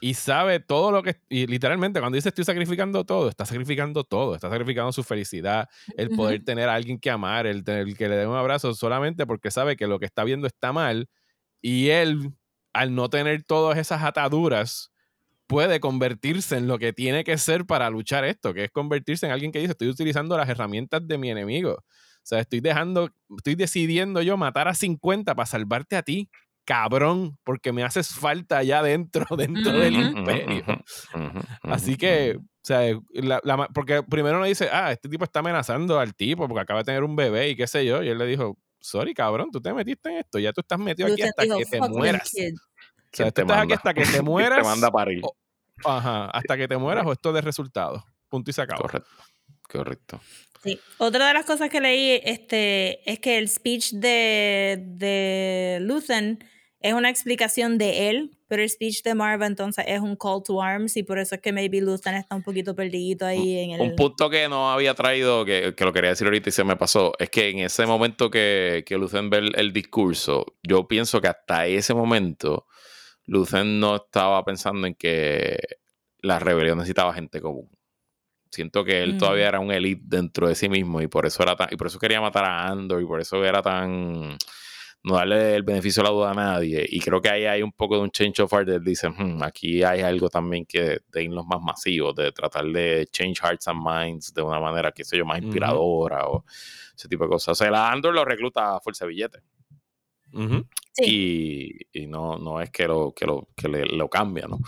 y sabe todo lo que y literalmente cuando dice estoy sacrificando todo, está sacrificando todo, está sacrificando su felicidad, el poder tener a alguien que amar, el tener el que le dé un abrazo solamente porque sabe que lo que está viendo está mal y él al no tener todas esas ataduras puede convertirse en lo que tiene que ser para luchar esto, que es convertirse en alguien que dice, estoy utilizando las herramientas de mi enemigo. O sea, estoy dejando, estoy decidiendo yo matar a 50 para salvarte a ti, cabrón, porque me haces falta allá adentro, dentro del imperio. Así que, o sea, la- la porque primero uno dice, ah, este tipo está amenazando al tipo porque acaba de tener un bebé y qué sé yo, y él le dijo, sorry, cabrón, tú te metiste en esto, ya tú estás metido aquí hasta dijo, que te "Fuck them mueras. kids". O sea, ¿Quién tú te estás aquí manda? hasta que te ¿Quién mueras. te manda a parir. o- Ajá, hasta que te mueras o esto de resultado. Punto y se acabó. Correcto. Correcto. Sí. Otra de las cosas que leí este, es que el speech de, de Luthen es una explicación de él, pero el speech de Marva entonces es un call to arms y por eso es que maybe Luthen está un poquito perdido ahí en el... Un punto que no había traído, que, que lo quería decir ahorita y se me pasó, es que en ese momento que, que Lucen ve el, el discurso, yo pienso que hasta ese momento Lucen no estaba pensando en que la rebelión necesitaba gente común. Siento que él Mm. todavía era un elite dentro de sí mismo y por eso era tan, y por eso quería matar a Andor y por eso era tan no darle el beneficio de la duda a nadie. Y creo que ahí hay un poco de un change of heart. Él dice, "Hmm, aquí hay algo también que de irnos más masivos, de tratar de change hearts and minds de una manera, qué sé yo, más inspiradora o ese tipo de cosas. O sea, la Andor lo recluta a fuerza de billete. Ujú. Sí. Y, y no, no es que lo, que lo, que le- lo cambia, ¿no?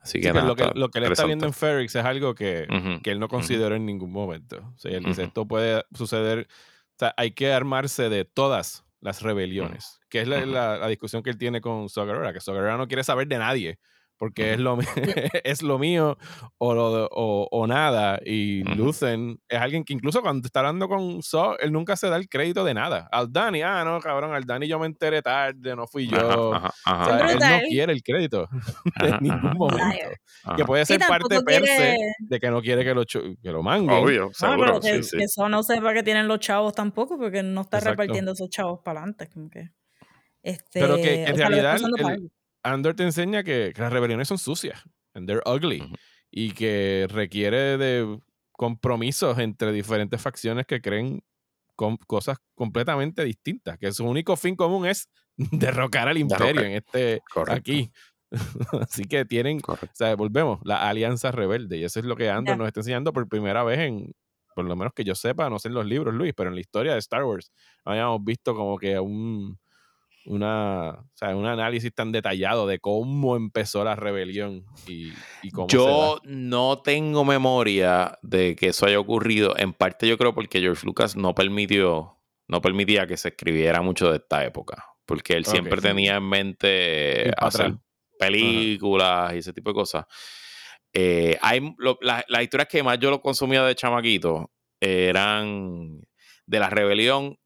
Así Sí, que nada, lo, que, lo que él está viendo en. Ferrix es algo que, que él no consideró en ningún momento. O sea, él dice, esto puede suceder, o sea, hay que armarse de todas las rebeliones, que es la- la discusión que él tiene con Sogarora, que Sogarora no quiere saber de nadie, porque es, lo, es lo mío o, lo, o, o nada, y Ujú. Lucen es alguien que incluso cuando está hablando con So, él nunca se da el crédito de nada. Al Dani, ah, no, cabrón, al Dani yo me enteré tarde, no fui yo. Ajá, ajá, O sea, él no quiere el crédito ajá, ningún momento. Que puede Sí, ser parte tampoco per se quiere- de que no quiere que lo, que lo manguen. Obvio, Ah, seguro, pero que, sí, sí. que eso no sepa que tienen los chavos tampoco, porque no está Exacto. repartiendo esos chavos para adelante. Como que, este, Pero que en o sea, Andor te enseña que, que las rebeliones son sucias. And they're ugly. Y que requiere de compromisos entre diferentes facciones que creen con cosas completamente distintas. Que su único fin común es derrocar al imperio en este Correcto. aquí. Así que tienen, Correcto. o sea, volvemos, la alianza rebelde. Y eso es lo que Andor nos está enseñando por primera vez en, por lo menos que yo sepa, no sé en los libros, Luis, pero en la historia de Star Wars no habíamos visto como que un, una, o sea, un análisis tan detallado de cómo empezó la rebelión y, y cómo Yo no tengo memoria de que eso haya ocurrido. En parte yo creo porque George Lucas no permitió, no permitía que se escribiera mucho de esta época. Porque él siempre tenía en mente hacer atrás. películas y ese tipo de cosas. Eh, hay, lo- la- las historias que más yo lo consumía de chamaquito eran de la rebelión,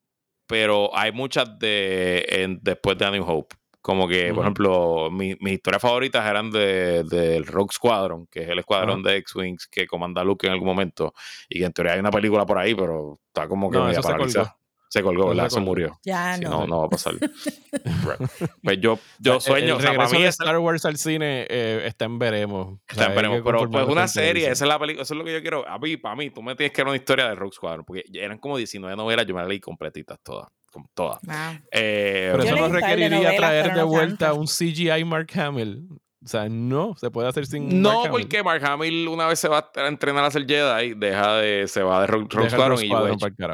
pero hay muchas de en- después de A New Hope. Como que, por ejemplo, mi- mis historias favoritas eran de- del Rogue Squadron, que es el escuadrón de X-Wings que comanda Luke en algún momento. Y que en teoría hay una película por ahí, pero está como que No, media paralizada. Se colgó, ¿verdad? se murió. Ya Sí, no. no, no va a pasar. Pues yo, yo sea, sueño, el o sea, para regreso mí de Star Wars al cine eh, está en veremos. Está en veremos, pero pues una serie, esa es la película, eso es lo que yo quiero. A mí, para mí, tú me tienes que dar una historia de Rogue Squadron, porque eran como 19 novelas, yo me las leí completitas todas, todas. Wow. Eh, Pero Yo eso leí no un par de requeriría novelas, traer de no vuelta tantas. un CGI Mark Hamill. O sea, no, se puede hacer sin no, Mark porque Mark Hamill una vez se va a entrenar a ser Jedi, deja de, se va de el Squadron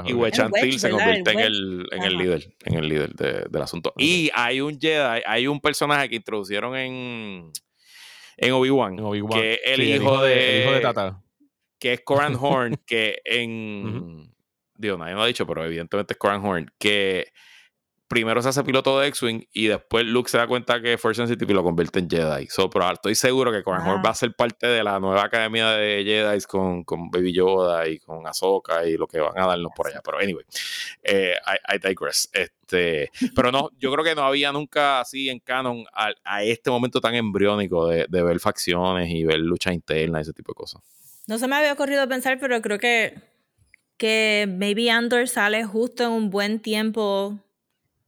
y Wedge, Antilles se convierte El en el, en el líder, en el líder de- del asunto. Y hay un Jedi, hay un personaje que introducieron en En Obi-Wan. que el, hijo, de, el hijo de Tata. Que es Coran Horn, que en. Dios, nadie lo ha dicho, pero evidentemente es Coran Horn. Que primero se hace piloto de X-Wing y después Luke se da cuenta que Force Sensitive y lo convierte en Jedi. So, pero estoy seguro que Coran Horn va a ser parte de la nueva academia de Jedi con, con Baby Yoda y con Ahsoka y lo que van a darnos por allá. Pero anyway, eh, I, digress. Este, pero no, yo creo que no había nunca así en canon a, este momento tan embriónico de, de, ver facciones y ver lucha interna y ese tipo de cosas. No se me había ocurrido pensar, pero creo que, que maybe Andor sale justo en un buen tiempo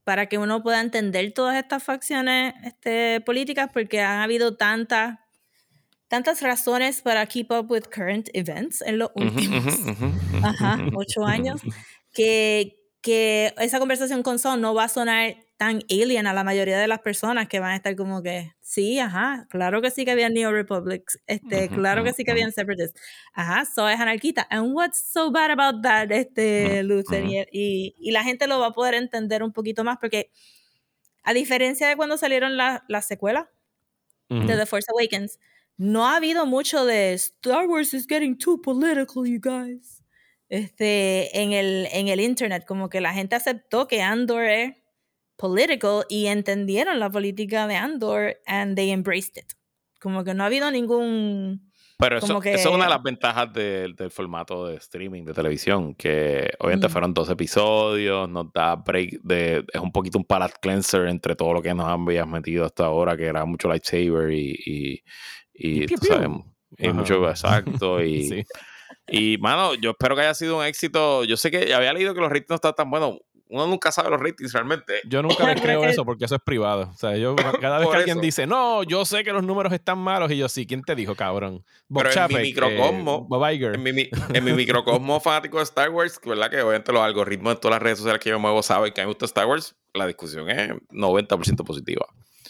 para que uno pueda entender todas estas facciones este, políticas, porque han habido tantas tantas razones para keep up with current events en los últimos ocho años, que, que esa conversación con Son no va a sonar tan alien a la mayoría de las personas que van a estar como que, sí, ajá, claro que sí que había Neo Republics, este, claro que sí que habían Separatists, ajá, so es anarquista. And what's so bad about that, este, Luther? Y, y, la gente lo va a poder entender un poquito más porque, a diferencia de cuando salieron las la secuelas de The Force Awakens, no ha habido mucho de Star Wars is getting too political, you guys. Este, en el, en el internet, como que la gente aceptó que Andor es political y entendieron la política de Andor and they embraced it. Como que no ha habido ningún... Pero eso, es una de las ventajas del formato de streaming de televisión, que obviamente fueron dos episodios, nos da break de... Es un poquito un palate cleanser entre todo lo que nos habías metido hasta ahora, que era mucho lightsaber y... Y, y, y mucho exacto. Y, y, mano, yo espero que haya sido un éxito. Yo sé que había leído que los ratings no están tan buenos uno nunca sabe los ratings realmente. Yo nunca le creo eso porque eso es privado. O sea, yo cada vez que alguien dice, no, yo sé que los números están malos, y yo sí, ¿quién te dijo, cabrón? Pero en mi microcosmo, en, mi, en mi microcosmo fanático de Star Wars, ¿verdad? Que obviamente los algoritmos de todas las redes sociales que yo muevo saben que a mí me gusta Star Wars, la discusión es 90% positiva.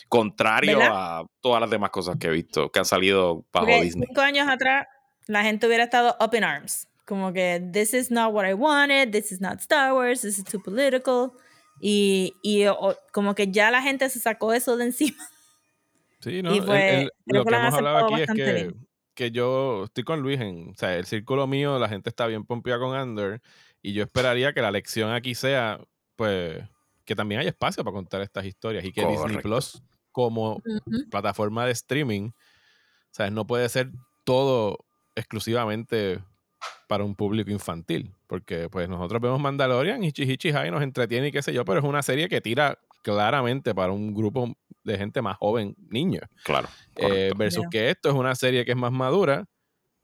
Contrario a todas las demás cosas que he visto que han salido bajo Disney. Cinco años atrás, la gente hubiera estado up in arms como que this is not what I wanted, this is not Star Wars, this is too political. Y, y como que ya la gente se sacó eso de encima. Sí, no, lo que hemos hablado aquí es que, que, yo estoy con Luis en, o sea, el círculo mío, la gente está bien pompeada con Under y yo esperaría que la lección aquí sea, pues, que también haya espacio para contar estas historias y que Disney Plus como plataforma de streaming, o sea, no puede ser todo exclusivamente para un público infantil. Porque pues nosotros vemos Mandalorian, y Hichi High nos entretiene y qué sé yo, pero es una serie que tira claramente para un grupo de gente más joven, niños. Claro. Eh, versus que esto es una serie que es más madura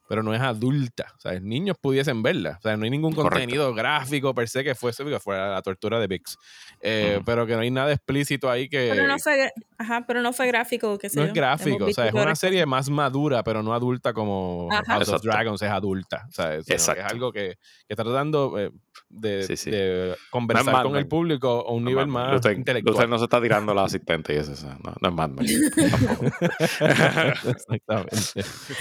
pero no es adulta. O sea, niños pudiesen verla. O sea, no hay ningún contenido gráfico per se que fuese que fuera la tortura de Vix. Eh, pero que no hay nada explícito ahí que. Pero no fue, ajá, pero no fue gráfico, que No es gráfico, o sea, es una serie más madura, pero no adulta como House of Dragons es adulta. O sea, es, algo que, que está tratando. Eh, de, conversar con el público a un nivel más intelectual. Usted no se está tirando la asistente y eso, no, no es más Exactamente.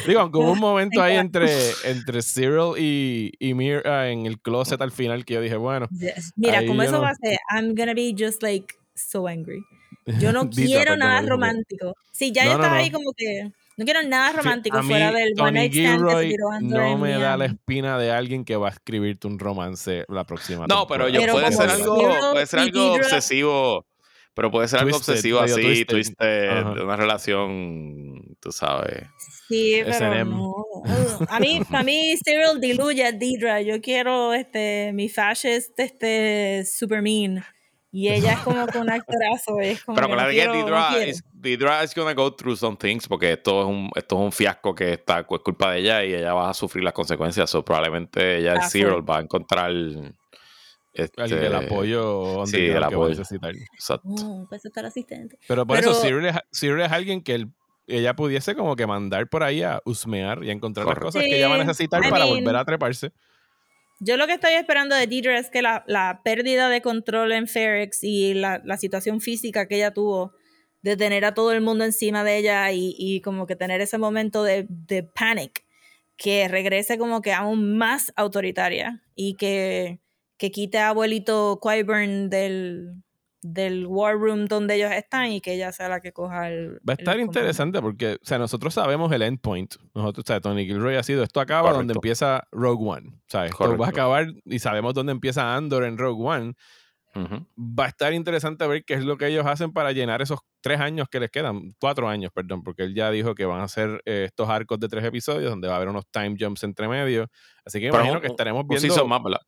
Digo, aunque hubo un momento ahí entre, entre Cyril y, y Mira en el closet al final que yo dije, bueno. Mira, como eso va a ser, I'm gonna be just like so angry. Yo no quiero nada romántico. Sí, ya yo estaba ahí como que no quiero nada romántico fuera del One Night Stand No me da la espina de alguien que va a escribirte un romance la próxima. No, pero yo puede ser algo, puede ser algo obsesivo. Pero puede ser algo obsesivo así, twisted, de una relación, tú sabes. Sí, pero no. A mí, para mí, Cyril diluye a Deidre. Yo quiero este, mi fascist este, super mean. Y ella es como con un actorazo. Es como Pero con la de que Deidre is gonna go through some things porque esto es un, esto es un fiasco que está, es culpa de ella y ella va a sufrir las consecuencias. O probablemente ella, ah, Cyril, va a encontrar este, el, apoyo sí, el apoyo. necesitar. Exacto. Mm, pues estar asistente. Pero por eso Cyril es, es, alguien que ella pudiese como que mandar por ahí a husmear y a encontrar las cosas que ella va a necesitar para volver a treparse. Yo lo que estoy esperando de Deidre es que la, la pérdida de control en Ferrex y la, la, situación física que ella tuvo de tener a todo el mundo encima de ella y, y como que tener ese momento de, de panic, que regrese como que aún más autoritaria y que, que quite a abuelito Qyburn del, del war room donde ellos están y que ella sea la que coja el. Va a estar interesante porque, o sea, nosotros sabemos el endpoint. Nosotros, o sea, Tony Gilroy ha sido, esto acaba donde Correcto. empieza Rogue One. O sea, esto va Correcto. a acabar y sabemos dónde empieza Andor en Rogue One. Ujú. Va a estar interesante ver qué es lo que ellos hacen para llenar esos tres años que les quedan, cuatro años, perdón, porque él ya dijo que van a hacer eh, estos arcos de tres episodios donde va a haber unos time jumps entre medio. Así que Pero imagino un- que estaremos Un viendo season más, ¿verdad?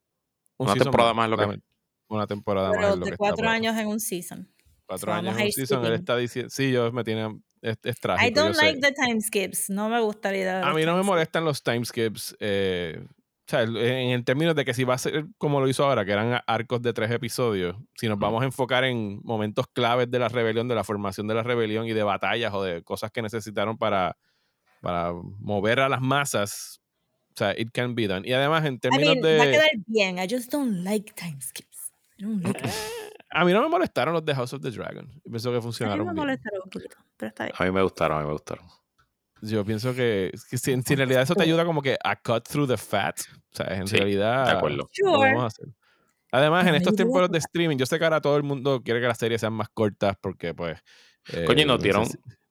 Un una temporada más es lo que-. Una temporada más. Pero de que cuatro años en un season. Cuatro So, años en un season. Él está diciendo. Sí, yo me tiene. Es, es trágico. I don't yo sé. like the time skips. No me gusta la idea de A mí no me time molestan los timeskips. Eh, o sea, en el término de que si va a ser como lo hizo ahora, que eran arcos de tres episodios, si nos vamos a enfocar en momentos claves de la rebelión, de la formación de la rebelión y de batallas o de cosas que necesitaron para, para mover a las masas, o sea, it can be done. Y además, en I términos mean, va a de. quedar bien. I just don't like time skips. I don't like. A mí no me molestaron los de House of the Dragon. Pienso que A mí funcionaron me bien. molestaron un poquito, pero está bien. A mí me gustaron, a mí me gustaron. Yo pienso que, que si, si en realidad eso te ayuda como que a cut through the fat, o sea, en Sí, realidad de acuerdo. Sure. hacer. Además, en estos tiempos de streaming, yo sé que ahora todo el mundo quiere que las series sean más cortas porque, pues. eh, Coño, y nos dieron neces- 12 Dieron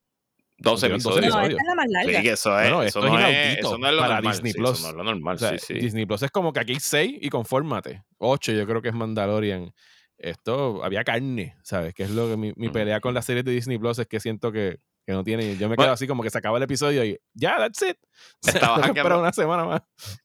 12 episodios. No, episodios. esta es la más larga. Sí, que eso es, Bueno, eso, esto no es eso no es lo para normal. Disney sí, Plus. eso no es lo normal, o sea, sí, sí. Disney Plus es como que aquí hay 6 y confórmate. 8, yo creo que es Mandalorian. Esto, había carne, ¿sabes? Que es lo que mi, mi pelea con las series de Disney Plus es que siento que, que no tiene. Yo me Bueno. quedo así como que se acaba el episodio y ya, that's it. Estaba hackeando. una semana más.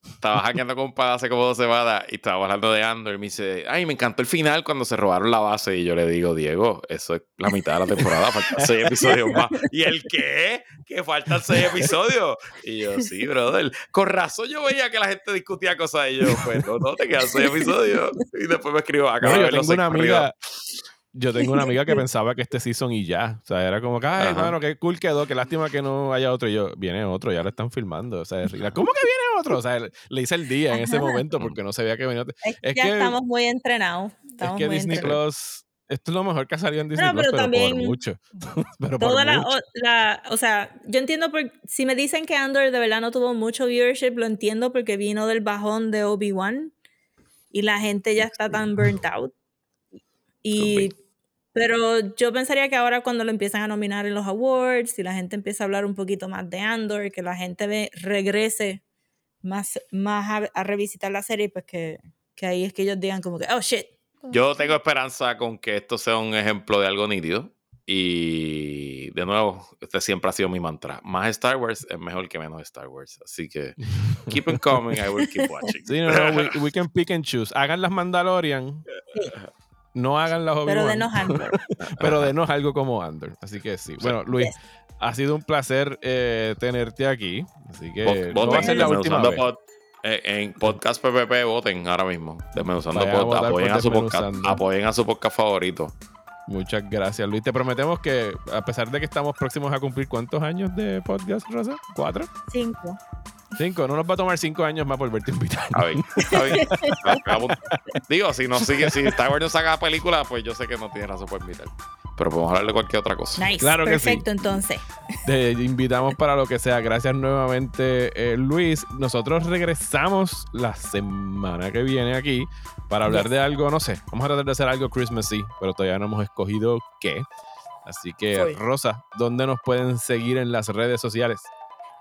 Estaba hackeando con un pana hace como dos semanas y estaba hablando de Andor y me dice, ay, me encantó el final cuando se robaron la base. Y yo le digo, Diego, eso es la mitad de la temporada, faltan seis episodios más. ¿Y el qué? Que faltan seis episodios. Y yo, sí, brother. Con razón yo veía que la gente discutía cosas y yo, pues no, no, te quedan seis episodios. Y después me escribo, acabo No, yo tengo una corridos. Yo tengo una amiga que pensaba que este season y ya. O sea, era como que, ay, hermano, qué cool quedó, qué lástima que no haya otro. Y yo, viene otro, ya lo están filmando. O sea, es rila, ¿cómo que viene otro? O sea, le hice el día en ese momento porque no sabía que venía otro. Es que Es ya que- estamos muy entrenados. Es Estamos que muy Disney entrenados. Plus, esto es lo mejor que ha salido en Disney No, Plus, pero pero, también por mucho. pero por Toda la, mucho. o, la- o sea, yo entiendo por, si me dicen que Andor de verdad no tuvo mucho viewership, lo entiendo porque vino del bajón de Obi-Wan y la gente ya está tan burnt out. Y, pero yo pensaría que ahora cuando lo empiezan a nominar en los awards y la gente empieza a hablar un poquito más de Andor, que la gente ve, regrese más, más a, a revisitar la serie, pues que, que ahí es que ellos digan como que, oh shit. Yo tengo esperanza con que esto sea un ejemplo de algo nítido. Y de nuevo, este siempre ha sido mi mantra. Más Star Wars es mejor que menos Star Wars. Así que keep it coming, I will keep watching. Sí, no, no, we, we can pick and choose. Hagan las Mandalorian. No hagan las Pero Obi-Wan. denos Andor. pero denos algo como Andor. Así que sí. Bueno, Luis, Yes. ha sido un placer eh, tenerte aquí. Así que Vot- no va a voten ser la última vez. Pod- eh, en Podcast PPP voten ahora mismo. Desmenuzando a Pod, apoyen a su podcast, apoyen a su podcast favorito. Muchas gracias, Luis. Te prometemos que, a pesar de que estamos próximos a cumplir cuántos años de podcast, Rosa? ¿Cuatro? Cinco. ¿Cinco? No nos va a tomar cinco años más volverte a invitar. A ver, a ver. Digo, si no sigue, si Star Wars no saca película, pues yo sé que no tiene razón por invitar. Pero podemos hablar de cualquier otra cosa. Nice. Claro que sí. Perfecto, entonces. Te invitamos para lo que sea. Gracias nuevamente, eh, Luis. Nosotros regresamos la semana que viene aquí para hablar Yes. de algo, no sé. Vamos a tratar de hacer algo Christmassy, pero todavía no hemos escogido qué. Así que. Rosa, ¿dónde nos pueden seguir en las redes sociales?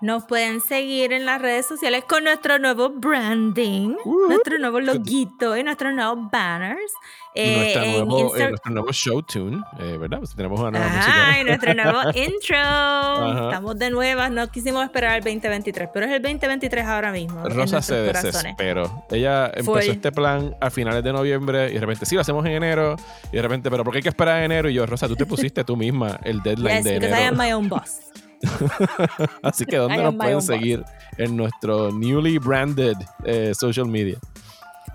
Nos pueden seguir en las redes sociales con nuestro nuevo branding, Uh. nuestro nuevo loguito y nuestros nuevos banners. Eh, nuevo, eh, nuestro nuevo show tune, eh, ¿verdad? Pues tenemos una nueva Ajá, música. y nuestro nuevo intro. Ajá. Estamos de nuevas, no quisimos esperar el 2023, pero es el 2023 ahora mismo. Rosa se corazones. desesperó. Ella empezó este plan a finales de noviembre y de repente, sí, lo hacemos en enero. Y de repente, ¿pero por qué hay que esperar a enero? Y yo, Rosa, tú te pusiste tú misma el deadline Yes, de because I am enero. my own boss. Así que, ¿dónde nos pueden seguir en nuestro newly branded eh, social media?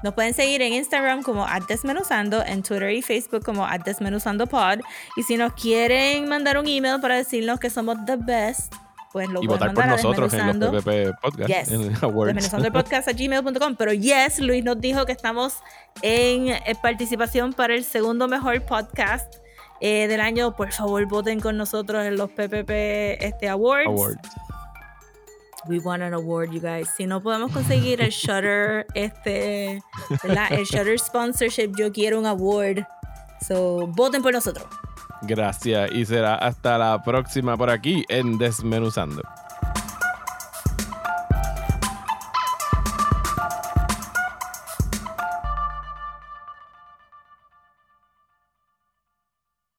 Nos pueden seguir en Instagram como Desmenuzando, en Twitter y Facebook como @desmenuzandopod. Y si nos quieren mandar un email para decirnos que somos the best, pues lo y votar por nosotros en los desmenuzando. PPP Podcast, Yes. en Awards. Desmenuzando el podcast a gmail.com. Pero yes, Luis nos dijo que estamos en eh, participación para el segundo mejor podcast eh, del año. Por favor, voten con nosotros en los PPP este, awards. Awards. We want an award, you guys. Si no podemos conseguir el Shutter, este, ¿verdad? el Shutter sponsorship, yo quiero un award. So, voten por nosotros. Gracias y será hasta la próxima por aquí en Desmenuzando.